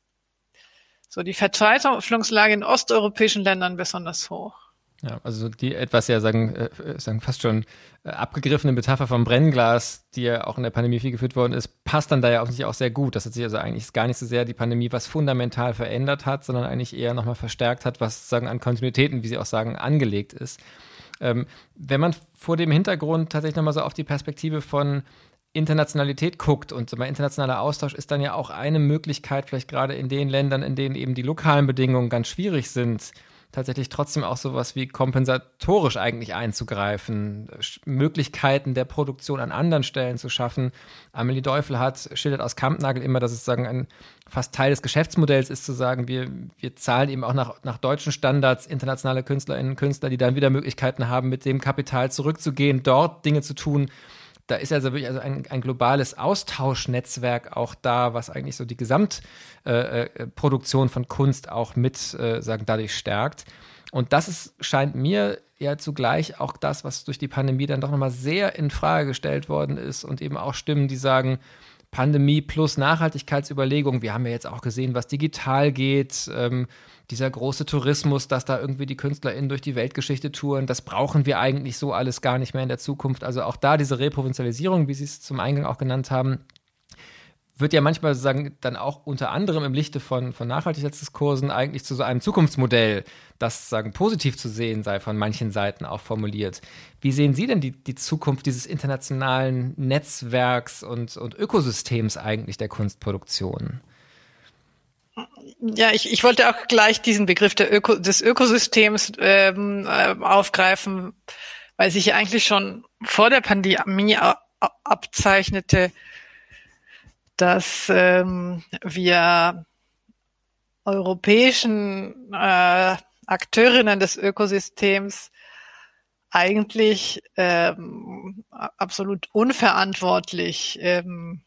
so die Verzweiflungslage in osteuropäischen Ländern besonders hoch. Ja, also die etwas ja sagen, äh, sagen fast schon äh, abgegriffene Metapher vom Brennglas, die ja auch in der Pandemie viel geführt worden ist, passt dann da ja offensichtlich auch sehr gut. Das hat sich also eigentlich gar nicht so sehr die Pandemie was fundamental verändert hat, sondern eigentlich eher nochmal verstärkt hat, was sagen an Kontinuitäten, wie Sie auch sagen, angelegt ist. Ähm, wenn man vor dem Hintergrund tatsächlich nochmal so auf die Perspektive von Internationalität guckt und mal internationaler Austausch ist dann ja auch eine Möglichkeit, vielleicht gerade in den Ländern, in denen eben die lokalen Bedingungen ganz schwierig sind, tatsächlich trotzdem auch sowas wie kompensatorisch eigentlich einzugreifen, Möglichkeiten der Produktion an anderen Stellen zu schaffen. Amelie Teufel hat, schildert aus Kampnagel immer, dass es sagen ein fast Teil des Geschäftsmodells ist, zu sagen, wir, wir zahlen eben auch nach, nach deutschen Standards internationale Künstlerinnen und Künstler, die dann wieder Möglichkeiten haben, mit dem Kapital zurückzugehen, dort Dinge zu tun, da ist also wirklich also ein, ein globales Austauschnetzwerk auch da, was eigentlich so die Gesamtproduktion äh, äh von Kunst auch mit äh, sagen dadurch stärkt. Und das ist, scheint mir ja zugleich auch das, was durch die Pandemie dann doch nochmal sehr in Frage gestellt worden ist und eben auch Stimmen, die sagen, Pandemie plus Nachhaltigkeitsüberlegung. Wir haben ja jetzt auch gesehen, was digital geht. Ähm, dieser große Tourismus, dass da irgendwie die KünstlerInnen durch die Weltgeschichte touren, das brauchen wir eigentlich so alles gar nicht mehr in der Zukunft. Also auch da diese Reprovinzialisierung, wie Sie es zum Eingang auch genannt haben, wird ja manchmal sozusagen dann auch unter anderem im Lichte von, von Nachhaltigkeitsdiskursen eigentlich zu so einem Zukunftsmodell, das sagen positiv zu sehen sei, von manchen Seiten auch formuliert. Wie sehen Sie denn die, die Zukunft dieses internationalen Netzwerks und, und Ökosystems eigentlich der Kunstproduktion? Ja, ich, ich wollte auch gleich diesen Begriff der Öko, des Ökosystems ähm, äh, aufgreifen, weil sich eigentlich schon vor der Pandemie abzeichnete, dass ähm, wir europäischen äh, Akteurinnen des Ökosystems eigentlich ähm, absolut unverantwortlich ähm,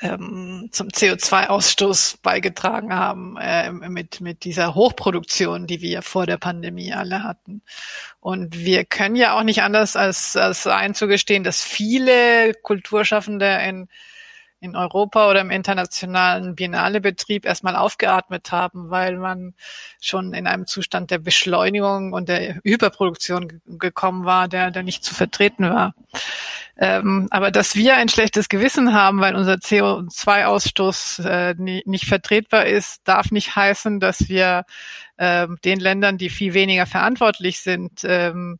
ähm, zum CO2-Ausstoß beigetragen haben äh, mit, mit dieser Hochproduktion, die wir vor der Pandemie alle hatten. Und wir können ja auch nicht anders als, als einzugestehen, dass viele Kulturschaffende in in Europa oder im internationalen Biennale-Betrieb erstmal aufgeatmet haben, weil man schon in einem Zustand der Beschleunigung und der Überproduktion gekommen war, der, der nicht zu vertreten war. Ähm, aber dass wir ein schlechtes Gewissen haben, weil unser CO2-Ausstoß äh, nie, nicht vertretbar ist, darf nicht heißen, dass wir äh, den Ländern, die viel weniger verantwortlich sind, ähm,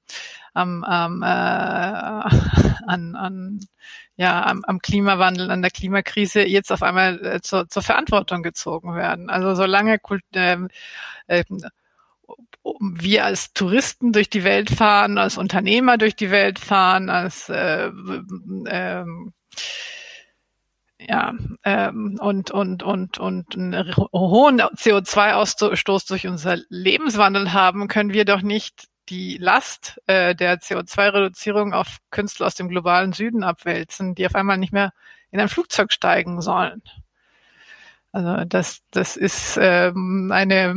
am, am, äh, an, an ja, am, am Klimawandel, an der Klimakrise jetzt auf einmal äh, zur, zur Verantwortung gezogen werden. Also solange ähm, äh, wir als Touristen durch die Welt fahren, als Unternehmer durch die Welt fahren, als äh, äh, ja, ähm, und, und, und, und einen hohen CO2-Ausstoß durch unser Lebenswandel haben, können wir doch nicht die Last äh, der CO2-Reduzierung auf Künstler aus dem globalen Süden abwälzen, die auf einmal nicht mehr in ein Flugzeug steigen sollen. Also das, das ist ähm, eine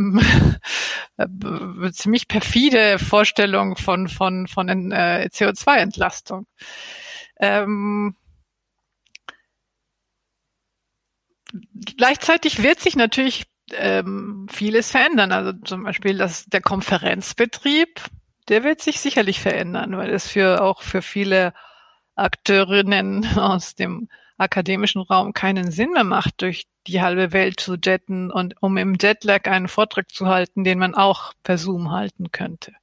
ziemlich perfide Vorstellung von, von, von äh, CO2-Entlastung. Ähm, gleichzeitig wird sich natürlich ähm, vieles verändern. Also zum Beispiel dass der Konferenzbetrieb der wird sich sicherlich verändern, weil es für auch für viele Akteurinnen aus dem akademischen Raum keinen Sinn mehr macht, durch die halbe Welt zu jetten und um im Jetlag einen Vortrag zu halten, den man auch per Zoom halten könnte.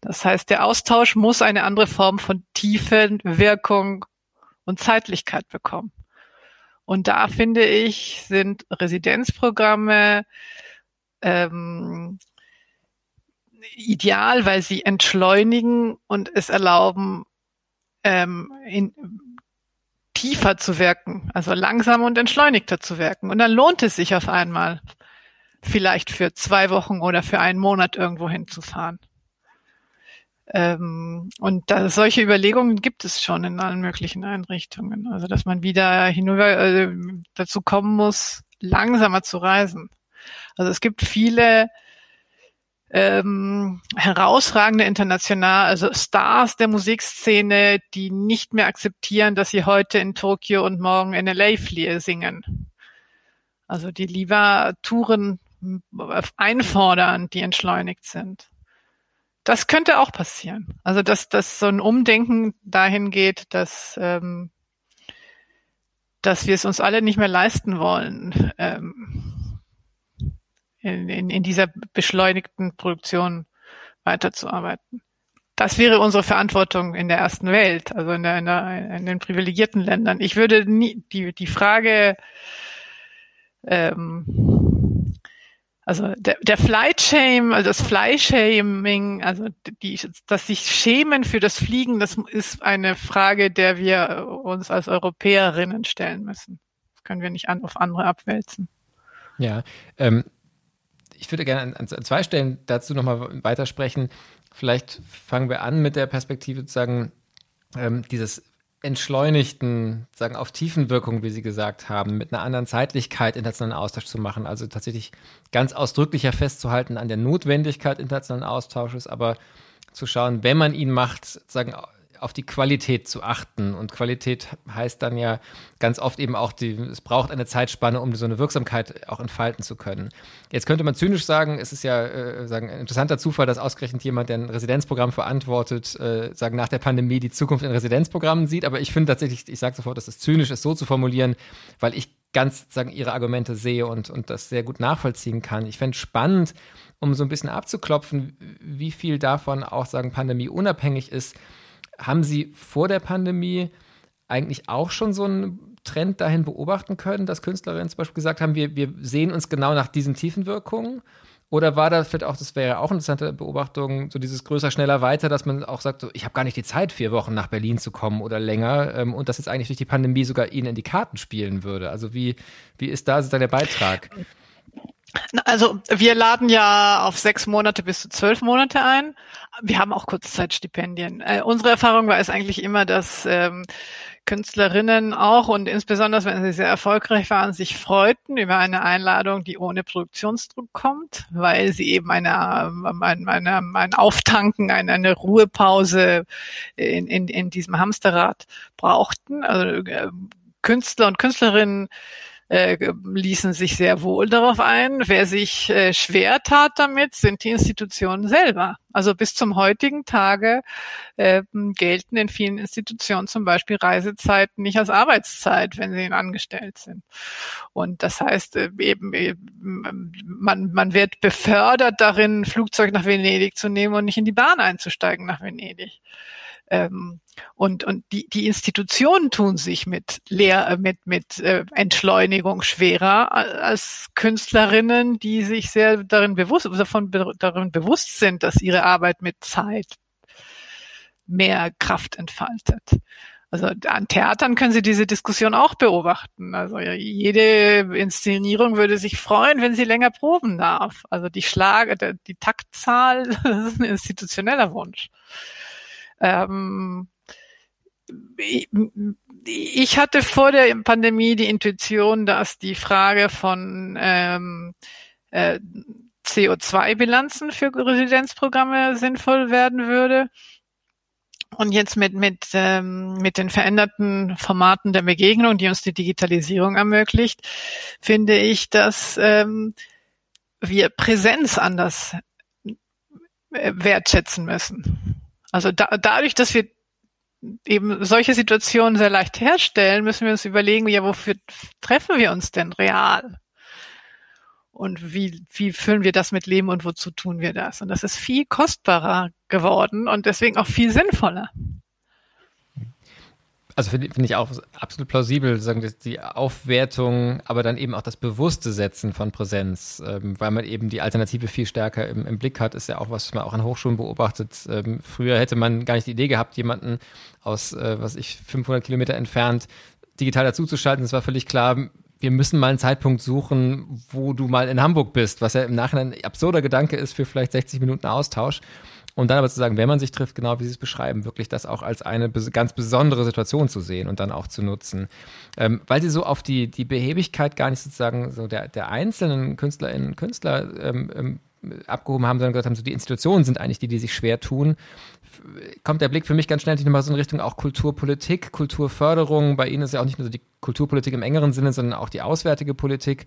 Das heißt, der Austausch muss eine andere Form von Tiefe, Wirkung und Zeitlichkeit bekommen. Und da finde ich, sind Residenzprogramme, ähm, ideal, weil sie entschleunigen und es erlauben, ähm, in, tiefer zu wirken, also langsamer und entschleunigter zu wirken. Und dann lohnt es sich auf einmal, vielleicht für zwei Wochen oder für einen Monat irgendwo hinzufahren. Ähm, und da, solche Überlegungen gibt es schon in allen möglichen Einrichtungen. Also dass man wieder hinüber äh, dazu kommen muss, langsamer zu reisen. Also es gibt viele ähm, herausragende international, also Stars der Musikszene, die nicht mehr akzeptieren, dass sie heute in Tokio und morgen in LA singen. Also die lieber Touren einfordern, die entschleunigt sind. Das könnte auch passieren. Also dass, dass so ein Umdenken dahin geht, dass, ähm, dass wir es uns alle nicht mehr leisten wollen, ähm, in, in, in dieser beschleunigten Produktion weiterzuarbeiten. Das wäre unsere Verantwortung in der ersten Welt, also in, der, in, der, in den privilegierten Ländern. Ich würde nie die, die Frage ähm, also der, der Flight Shame, also das Fly Shaming, also die, dass sich schämen für das Fliegen, das ist eine Frage, der wir uns als Europäerinnen stellen müssen. Das können wir nicht an, auf andere abwälzen. Ja, ähm, ich würde gerne an, an zwei Stellen dazu nochmal weitersprechen. Vielleicht fangen wir an mit der Perspektive zu sagen, ähm, dieses entschleunigten, sagen auf Tiefenwirkung, wie Sie gesagt haben, mit einer anderen Zeitlichkeit internationalen Austausch zu machen. Also tatsächlich ganz ausdrücklicher festzuhalten an der Notwendigkeit internationalen Austausches, aber zu schauen, wenn man ihn macht, sagen auf die Qualität zu achten. Und Qualität heißt dann ja ganz oft eben auch, die, es braucht eine Zeitspanne, um so eine Wirksamkeit auch entfalten zu können. Jetzt könnte man zynisch sagen, es ist ja äh, sagen, ein interessanter Zufall, dass ausgerechnet jemand, der ein Residenzprogramm verantwortet, äh, sagen, nach der Pandemie die Zukunft in Residenzprogrammen sieht. Aber ich finde tatsächlich, ich sage sofort, dass es zynisch ist, so zu formulieren, weil ich ganz sagen, ihre Argumente sehe und, und das sehr gut nachvollziehen kann. Ich fände spannend, um so ein bisschen abzuklopfen, wie viel davon auch sagen, Pandemie unabhängig ist, haben Sie vor der Pandemie eigentlich auch schon so einen Trend dahin beobachten können, dass Künstlerinnen zum Beispiel gesagt haben, wir, wir sehen uns genau nach diesen Tiefenwirkungen? Oder war das vielleicht auch, das wäre auch eine interessante Beobachtung, so dieses größer, schneller, weiter, dass man auch sagt, so, ich habe gar nicht die Zeit, vier Wochen nach Berlin zu kommen oder länger ähm, und dass jetzt eigentlich durch die Pandemie sogar Ihnen in die Karten spielen würde. Also wie, wie ist da sozusagen der Beitrag? Also wir laden ja auf sechs Monate bis zu zwölf Monate ein. Wir haben auch Kurzzeitstipendien. Äh, unsere Erfahrung war es eigentlich immer, dass ähm, Künstlerinnen auch und insbesondere wenn sie sehr erfolgreich waren, sich freuten über eine Einladung, die ohne Produktionsdruck kommt, weil sie eben eine, ähm, eine, eine, ein Auftanken, eine, eine Ruhepause in, in, in diesem Hamsterrad brauchten. Also äh, Künstler und Künstlerinnen äh, ließen sich sehr wohl darauf ein. Wer sich äh, schwer tat damit, sind die Institutionen selber. Also bis zum heutigen Tage äh, gelten in vielen Institutionen zum Beispiel Reisezeiten nicht als Arbeitszeit, wenn sie angestellt sind. Und das heißt äh, eben, äh, man, man wird befördert darin, ein Flugzeug nach Venedig zu nehmen und nicht in die Bahn einzusteigen nach Venedig. Ähm, und, und die, die Institutionen tun sich mit Lehr äh, mit, mit äh, Entschleunigung schwerer als Künstlerinnen, die sich sehr darin bewusst, davon darin bewusst sind, dass ihre Arbeit mit Zeit mehr Kraft entfaltet. Also an Theatern können Sie diese Diskussion auch beobachten. Also jede Inszenierung würde sich freuen, wenn sie länger proben darf. Also die Schlage, die Taktzahl, das ist ein institutioneller Wunsch. Ähm, ich hatte vor der Pandemie die Intuition, dass die Frage von ähm, äh, CO2-Bilanzen für Residenzprogramme sinnvoll werden würde. Und jetzt mit, mit, ähm, mit den veränderten Formaten der Begegnung, die uns die Digitalisierung ermöglicht, finde ich, dass ähm, wir Präsenz anders äh, wertschätzen müssen. Also da, dadurch, dass wir eben solche Situationen sehr leicht herstellen, müssen wir uns überlegen, ja, wofür treffen wir uns denn real? Und wie, wie füllen wir das mit Leben und wozu tun wir das? Und das ist viel kostbarer geworden und deswegen auch viel sinnvoller. Also finde find ich auch absolut plausibel, sagen die Aufwertung, aber dann eben auch das bewusste Setzen von Präsenz, ähm, weil man eben die Alternative viel stärker im, im, Blick hat, ist ja auch was man auch an Hochschulen beobachtet. Ähm, früher hätte man gar nicht die Idee gehabt, jemanden aus, äh, was ich 500 Kilometer entfernt digital dazuzuschalten. Es war völlig klar, wir müssen mal einen Zeitpunkt suchen, wo du mal in Hamburg bist, was ja im Nachhinein ein absurder Gedanke ist für vielleicht 60 Minuten Austausch. Und dann aber zu sagen, wenn man sich trifft, genau wie Sie es beschreiben, wirklich das auch als eine ganz besondere Situation zu sehen und dann auch zu nutzen. Ähm, weil Sie so auf die, die Behebigkeit gar nicht sozusagen so der, der einzelnen Künstlerinnen und Künstler ähm, ähm, abgehoben haben, sondern gesagt haben, so die Institutionen sind eigentlich die, die sich schwer tun. kommt der Blick für mich ganz schnell nochmal so in Richtung auch Kulturpolitik, Kulturförderung. Bei Ihnen ist ja auch nicht nur die Kulturpolitik im engeren Sinne, sondern auch die auswärtige Politik.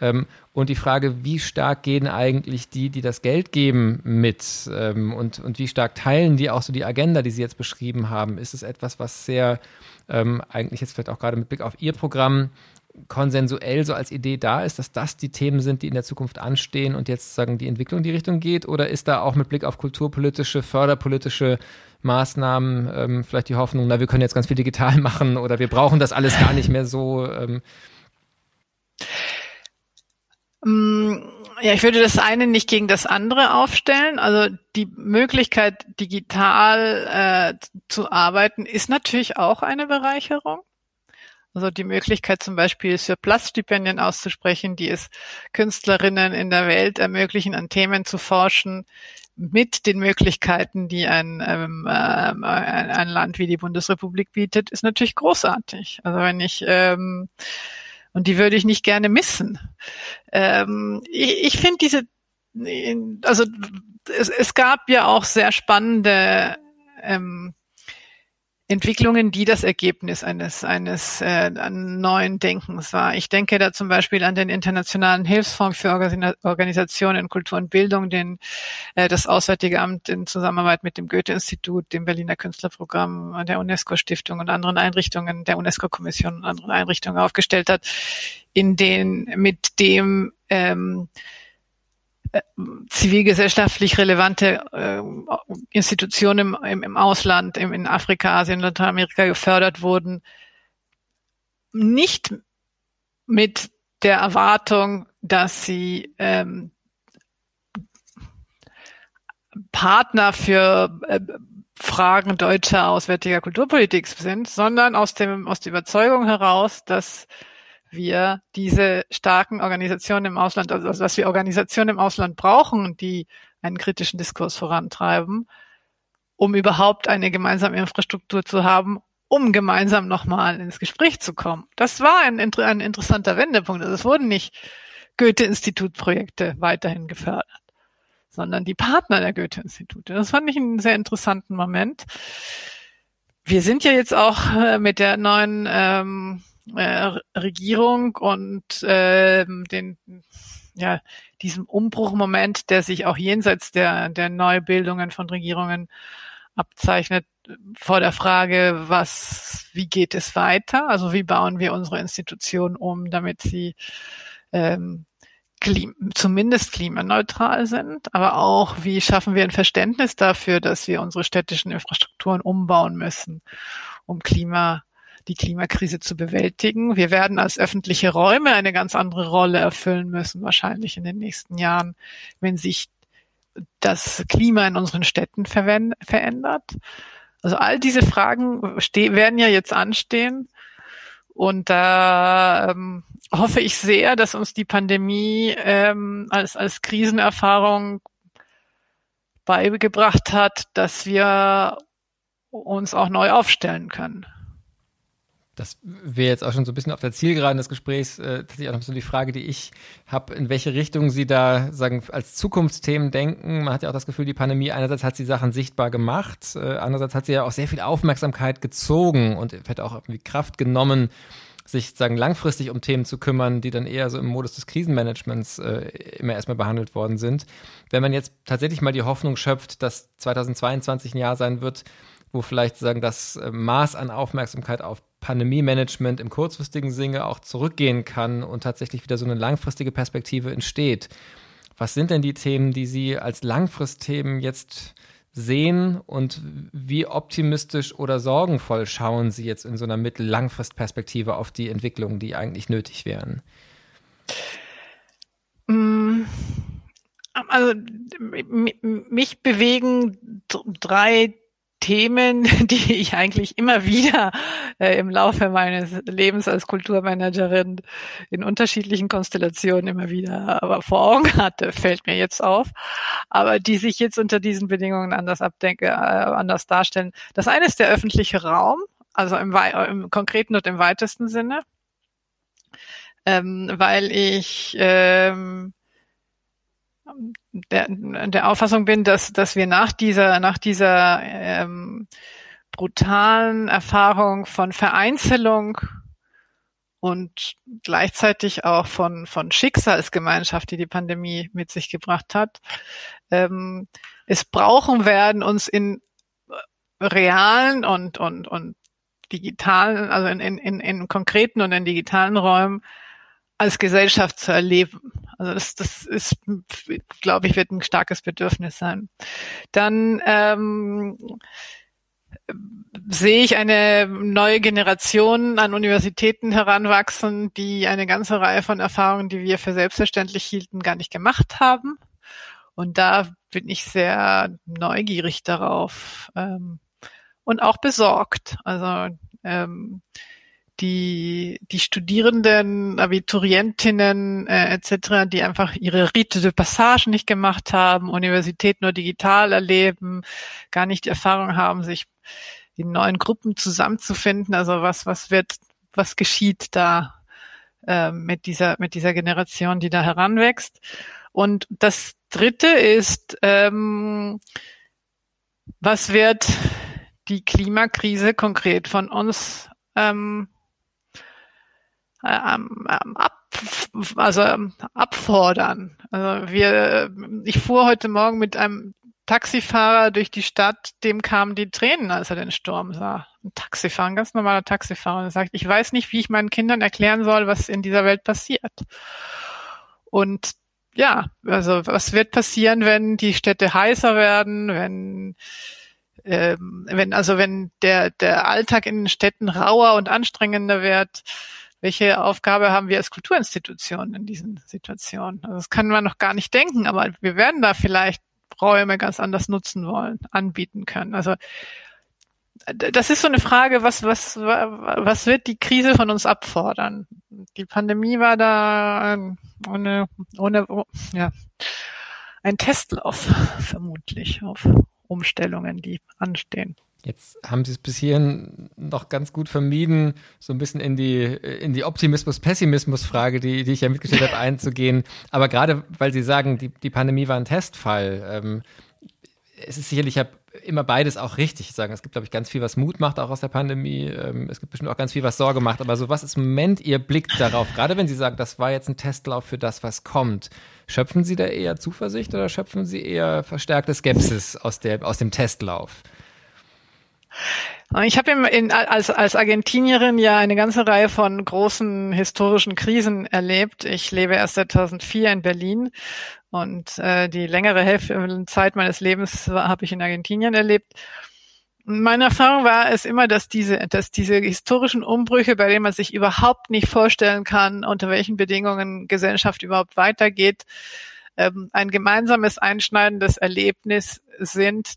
Ähm, und die Frage, wie stark gehen eigentlich die, die das Geld geben, mit? Ähm, und, und wie stark teilen die auch so die Agenda, die Sie jetzt beschrieben haben? Ist es etwas, was sehr ähm, eigentlich jetzt vielleicht auch gerade mit Blick auf Ihr Programm konsensuell so als Idee da ist, dass das die Themen sind, die in der Zukunft anstehen und jetzt sagen, die Entwicklung in die Richtung geht? Oder ist da auch mit Blick auf kulturpolitische, förderpolitische Maßnahmen ähm, vielleicht die Hoffnung, na, wir können jetzt ganz viel digital machen oder wir brauchen das alles gar nicht mehr so? Ähm? Mm, ja, ich würde das eine nicht gegen das andere aufstellen. Also die Möglichkeit, digital äh, zu arbeiten, ist natürlich auch eine Bereicherung. Also die Möglichkeit zum Beispiel Surplus-Stipendien auszusprechen, die es Künstlerinnen in der Welt ermöglichen, an Themen zu forschen, mit den Möglichkeiten, die ein, ähm, äh, ein Land wie die Bundesrepublik bietet, ist natürlich großartig. Also wenn ich ähm, und die würde ich nicht gerne missen. Ähm, ich ich finde diese, also es, es gab ja auch sehr spannende ähm, Entwicklungen, die das Ergebnis eines, eines äh, neuen Denkens war. Ich denke da zum Beispiel an den Internationalen Hilfsfonds für Organisationen, Kultur und Bildung, den äh, das Auswärtige Amt in Zusammenarbeit mit dem Goethe-Institut, dem Berliner Künstlerprogramm, der UNESCO-Stiftung und anderen Einrichtungen, der UNESCO-Kommission und anderen Einrichtungen aufgestellt hat, in den mit dem ähm, zivilgesellschaftlich relevante äh, Institutionen im, im Ausland, im, in Afrika, Asien, Lateinamerika gefördert wurden, nicht mit der Erwartung, dass sie ähm, Partner für äh, Fragen deutscher auswärtiger Kulturpolitik sind, sondern aus dem aus der Überzeugung heraus, dass wir diese starken Organisationen im Ausland, also dass wir Organisationen im Ausland brauchen, die einen kritischen Diskurs vorantreiben, um überhaupt eine gemeinsame Infrastruktur zu haben, um gemeinsam nochmal ins Gespräch zu kommen. Das war ein, ein interessanter Wendepunkt. Also es wurden nicht Goethe-Institut-Projekte weiterhin gefördert, sondern die Partner der Goethe-Institute. Das fand ich einen sehr interessanten Moment. Wir sind ja jetzt auch äh, mit der neuen ähm, äh, Regierung und äh, den ja diesem Umbruchmoment, der sich auch jenseits der der Neubildungen von Regierungen abzeichnet, vor der Frage, was, wie geht es weiter? Also wie bauen wir unsere Institutionen um, damit sie ähm, Klim zumindest klimaneutral sind, aber auch, wie schaffen wir ein Verständnis dafür, dass wir unsere städtischen Infrastrukturen umbauen müssen, um Klima die Klimakrise zu bewältigen. Wir werden als öffentliche Räume eine ganz andere Rolle erfüllen müssen, wahrscheinlich in den nächsten Jahren, wenn sich das Klima in unseren Städten verändert. Also all diese Fragen werden ja jetzt anstehen. Und da ähm, hoffe ich sehr, dass uns die Pandemie ähm, als, als Krisenerfahrung beigebracht hat, dass wir uns auch neu aufstellen können das wäre jetzt auch schon so ein bisschen auf der Zielgeraden des Gesprächs äh, tatsächlich auch noch so die Frage, die ich habe, in welche Richtung Sie da sagen als Zukunftsthemen denken. Man hat ja auch das Gefühl, die Pandemie einerseits hat sie Sachen sichtbar gemacht, äh, andererseits hat sie ja auch sehr viel Aufmerksamkeit gezogen und vielleicht auch irgendwie Kraft genommen, sich sagen langfristig um Themen zu kümmern, die dann eher so im Modus des Krisenmanagements äh, immer erstmal behandelt worden sind. Wenn man jetzt tatsächlich mal die Hoffnung schöpft, dass 2022 ein Jahr sein wird, wo vielleicht sagen das äh, Maß an Aufmerksamkeit auf Pandemie-Management im kurzfristigen Sinne auch zurückgehen kann und tatsächlich wieder so eine langfristige Perspektive entsteht. Was sind denn die Themen, die Sie als Langfristthemen jetzt sehen und wie optimistisch oder sorgenvoll schauen Sie jetzt in so einer mittel-langfrist-Perspektive auf die Entwicklungen, die eigentlich nötig wären? Mm, also mich bewegen drei Themen, die ich eigentlich immer wieder äh, im Laufe meines Lebens als Kulturmanagerin in unterschiedlichen Konstellationen immer wieder aber vor Augen hatte, fällt mir jetzt auf, aber die sich jetzt unter diesen Bedingungen anders abdenke, äh, anders darstellen. Das eine ist der öffentliche Raum, also im, im konkreten und im weitesten Sinne, ähm, weil ich ähm, der, der Auffassung bin, dass, dass wir nach dieser, nach dieser ähm, brutalen Erfahrung von Vereinzelung und gleichzeitig auch von, von Schicksalsgemeinschaft, die die Pandemie mit sich gebracht hat, ähm, es brauchen werden, uns in realen und, und, und digitalen, also in, in, in konkreten und in digitalen Räumen als Gesellschaft zu erleben. Also das, das ist, glaube ich, wird ein starkes Bedürfnis sein. Dann ähm, sehe ich eine neue Generation an Universitäten heranwachsen, die eine ganze Reihe von Erfahrungen, die wir für selbstverständlich hielten, gar nicht gemacht haben. Und da bin ich sehr neugierig darauf ähm, und auch besorgt. Also ähm, die, die Studierenden, Abiturientinnen äh, etc., die einfach ihre Rite de Passage nicht gemacht haben, Universität nur digital erleben, gar nicht die Erfahrung haben, sich in neuen Gruppen zusammenzufinden. Also was, was wird, was geschieht da äh, mit dieser, mit dieser Generation, die da heranwächst? Und das dritte ist, ähm, was wird die Klimakrise konkret von uns ähm, ähm, ähm, ab, also ähm, abfordern. Also wir, ich fuhr heute Morgen mit einem Taxifahrer durch die Stadt, dem kamen die Tränen, als er den Sturm sah. Ein Taxifahrer, ein ganz normaler Taxifahrer. Und er sagt, ich weiß nicht, wie ich meinen Kindern erklären soll, was in dieser Welt passiert. Und ja, also was wird passieren, wenn die Städte heißer werden, wenn ähm, wenn also wenn der der Alltag in den Städten rauer und anstrengender wird, welche Aufgabe haben wir als Kulturinstitutionen in diesen Situationen? Also das kann man noch gar nicht denken, aber wir werden da vielleicht Räume ganz anders nutzen wollen, anbieten können. Also das ist so eine Frage, was, was, was wird die Krise von uns abfordern? Die Pandemie war da ohne, ohne, ja, ein Testlauf, vermutlich, auf Umstellungen, die anstehen. Jetzt haben Sie es bis hierhin noch ganz gut vermieden, so ein bisschen in die, in die Optimismus-Pessimismus-Frage, die, die ich ja mitgestellt habe, einzugehen. Aber gerade weil Sie sagen, die, die Pandemie war ein Testfall, ähm, es ist sicherlich ja immer beides auch richtig. Sagen, es gibt, glaube ich, ganz viel, was Mut macht, auch aus der Pandemie. Ähm, es gibt bestimmt auch ganz viel, was Sorge macht. Aber so, was ist im Moment Ihr Blick darauf? Gerade wenn Sie sagen, das war jetzt ein Testlauf für das, was kommt. Schöpfen Sie da eher Zuversicht oder schöpfen Sie eher verstärkte Skepsis aus, der, aus dem Testlauf? Ich habe als, als Argentinierin ja eine ganze Reihe von großen historischen Krisen erlebt. Ich lebe erst seit 2004 in Berlin und äh, die längere Hälfte Zeit meines Lebens habe ich in Argentinien erlebt. Meine Erfahrung war es immer, dass diese, dass diese historischen Umbrüche, bei denen man sich überhaupt nicht vorstellen kann, unter welchen Bedingungen Gesellschaft überhaupt weitergeht, ähm, ein gemeinsames einschneidendes Erlebnis sind,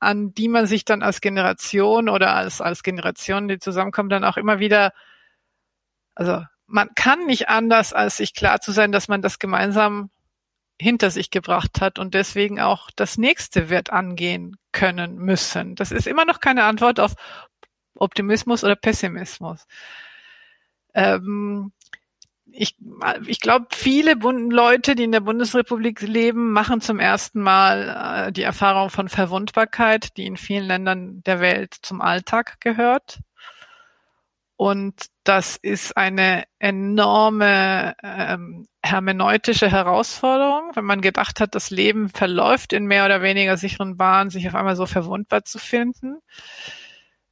an die man sich dann als Generation oder als, als Generation, die zusammenkommen, dann auch immer wieder, also man kann nicht anders, als sich klar zu sein, dass man das gemeinsam hinter sich gebracht hat und deswegen auch das nächste wird angehen können müssen. Das ist immer noch keine Antwort auf Optimismus oder Pessimismus. Ähm, ich, ich glaube, viele Leute, die in der Bundesrepublik leben, machen zum ersten Mal äh, die Erfahrung von Verwundbarkeit, die in vielen Ländern der Welt zum Alltag gehört. Und das ist eine enorme ähm, hermeneutische Herausforderung, wenn man gedacht hat, das Leben verläuft in mehr oder weniger sicheren Bahnen, sich auf einmal so verwundbar zu finden.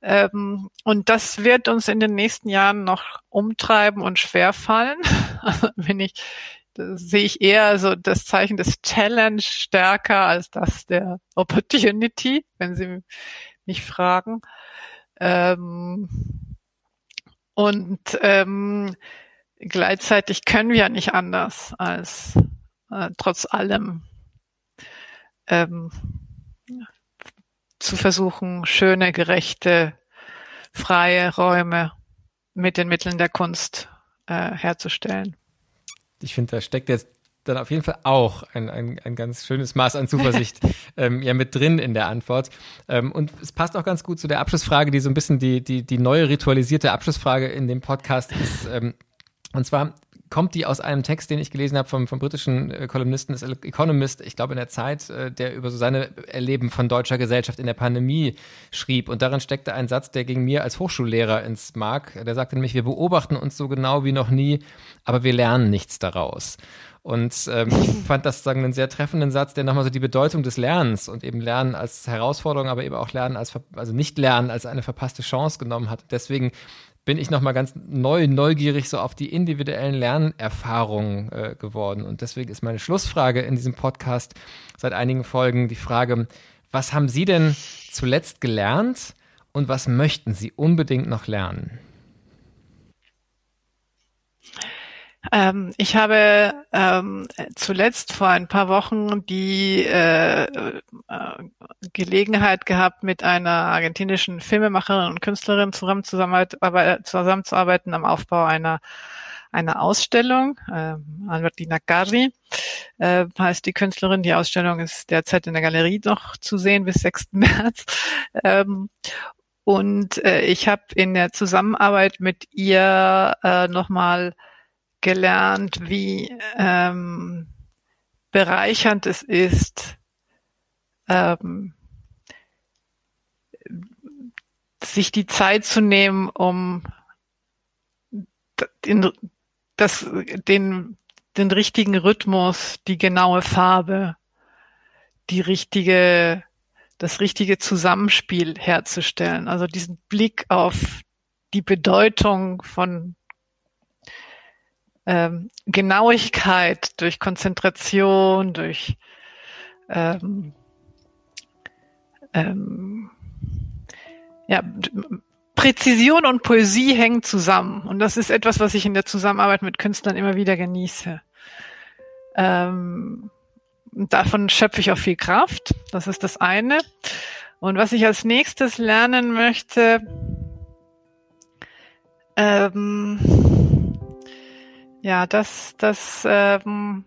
Ähm, und das wird uns in den nächsten Jahren noch umtreiben und schwerfallen. Wenn ich, sehe ich eher so das Zeichen des Challenge stärker als das der Opportunity, wenn Sie mich fragen. Ähm, und ähm, gleichzeitig können wir nicht anders als äh, trotz allem ähm, zu versuchen, schöne, gerechte, freie Räume mit den Mitteln der Kunst äh, herzustellen. Ich finde, da steckt jetzt dann auf jeden Fall auch ein, ein, ein ganz schönes Maß an Zuversicht ähm, ja mit drin in der Antwort. Ähm, und es passt auch ganz gut zu der Abschlussfrage, die so ein bisschen die, die, die neue ritualisierte Abschlussfrage in dem Podcast ist. Ähm, und zwar kommt die aus einem Text, den ich gelesen habe vom, vom britischen äh, Kolumnisten des Economist, ich glaube in der Zeit, äh, der über so seine Erleben von deutscher Gesellschaft in der Pandemie schrieb. Und darin steckte ein Satz, der gegen mir als Hochschullehrer ins Mark. Der sagte nämlich, wir beobachten uns so genau wie noch nie, aber wir lernen nichts daraus. Und ähm, ich fand das sagen einen sehr treffenden Satz, der nochmal so die Bedeutung des Lernens und eben Lernen als Herausforderung, aber eben auch Lernen als, also nicht Lernen als eine verpasste Chance genommen hat. Deswegen bin ich nochmal ganz neu, neugierig so auf die individuellen Lernerfahrungen äh, geworden. Und deswegen ist meine Schlussfrage in diesem Podcast seit einigen Folgen die Frage, was haben Sie denn zuletzt gelernt und was möchten Sie unbedingt noch lernen? Ähm, ich habe ähm, zuletzt vor ein paar Wochen die äh, äh, Gelegenheit gehabt, mit einer argentinischen Filmemacherin und Künstlerin zusammen zusammenzuarbeiten am Aufbau einer einer Ausstellung. Äh, Albertina Carri äh, heißt die Künstlerin. Die Ausstellung ist derzeit in der Galerie noch zu sehen bis 6. März. Ähm, und äh, ich habe in der Zusammenarbeit mit ihr äh, nochmal gelernt, wie ähm, bereichernd es ist, ähm, sich die Zeit zu nehmen, um den, das, den, den richtigen Rhythmus, die genaue Farbe, die richtige, das richtige Zusammenspiel herzustellen. Also diesen Blick auf die Bedeutung von ähm, Genauigkeit, durch Konzentration, durch ähm, ähm, ja, Präzision und Poesie hängen zusammen. Und das ist etwas, was ich in der Zusammenarbeit mit Künstlern immer wieder genieße. Ähm, davon schöpfe ich auch viel Kraft. Das ist das eine. Und was ich als nächstes lernen möchte, ähm, ja, das, das ähm,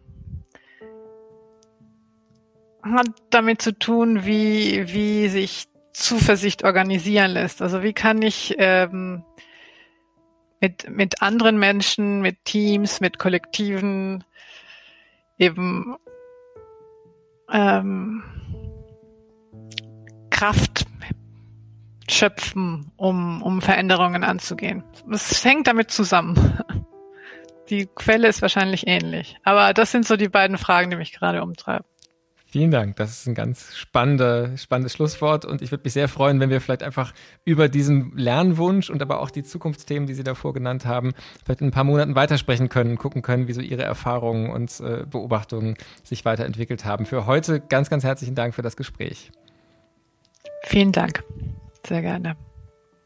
hat damit zu tun, wie, wie sich Zuversicht organisieren lässt. Also wie kann ich ähm, mit, mit anderen Menschen, mit Teams, mit Kollektiven eben ähm, Kraft schöpfen, um, um Veränderungen anzugehen. Es hängt damit zusammen. Die Quelle ist wahrscheinlich ähnlich. Aber das sind so die beiden Fragen, die mich gerade umtreiben. Vielen Dank. Das ist ein ganz spannender, spannendes Schlusswort. Und ich würde mich sehr freuen, wenn wir vielleicht einfach über diesen Lernwunsch und aber auch die Zukunftsthemen, die Sie davor genannt haben, vielleicht in ein paar Monaten weitersprechen können, gucken können, wie so Ihre Erfahrungen und äh, Beobachtungen sich weiterentwickelt haben. Für heute ganz, ganz herzlichen Dank für das Gespräch. Vielen Dank. Sehr gerne.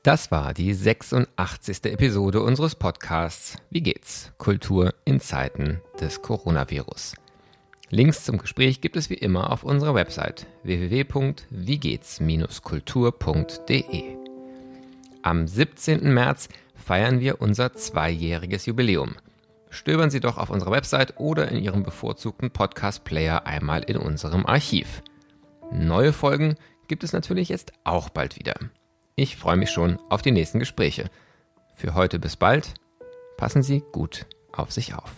Das war die 86. Episode unseres Podcasts Wie geht's? Kultur in Zeiten des Coronavirus. Links zum Gespräch gibt es wie immer auf unserer Website www.wiegehts-kultur.de. Am 17. März feiern wir unser zweijähriges Jubiläum. Stöbern Sie doch auf unserer Website oder in Ihrem bevorzugten Podcast-Player einmal in unserem Archiv. Neue Folgen gibt es natürlich jetzt auch bald wieder. Ich freue mich schon auf die nächsten Gespräche. Für heute bis bald. Passen Sie gut auf sich auf.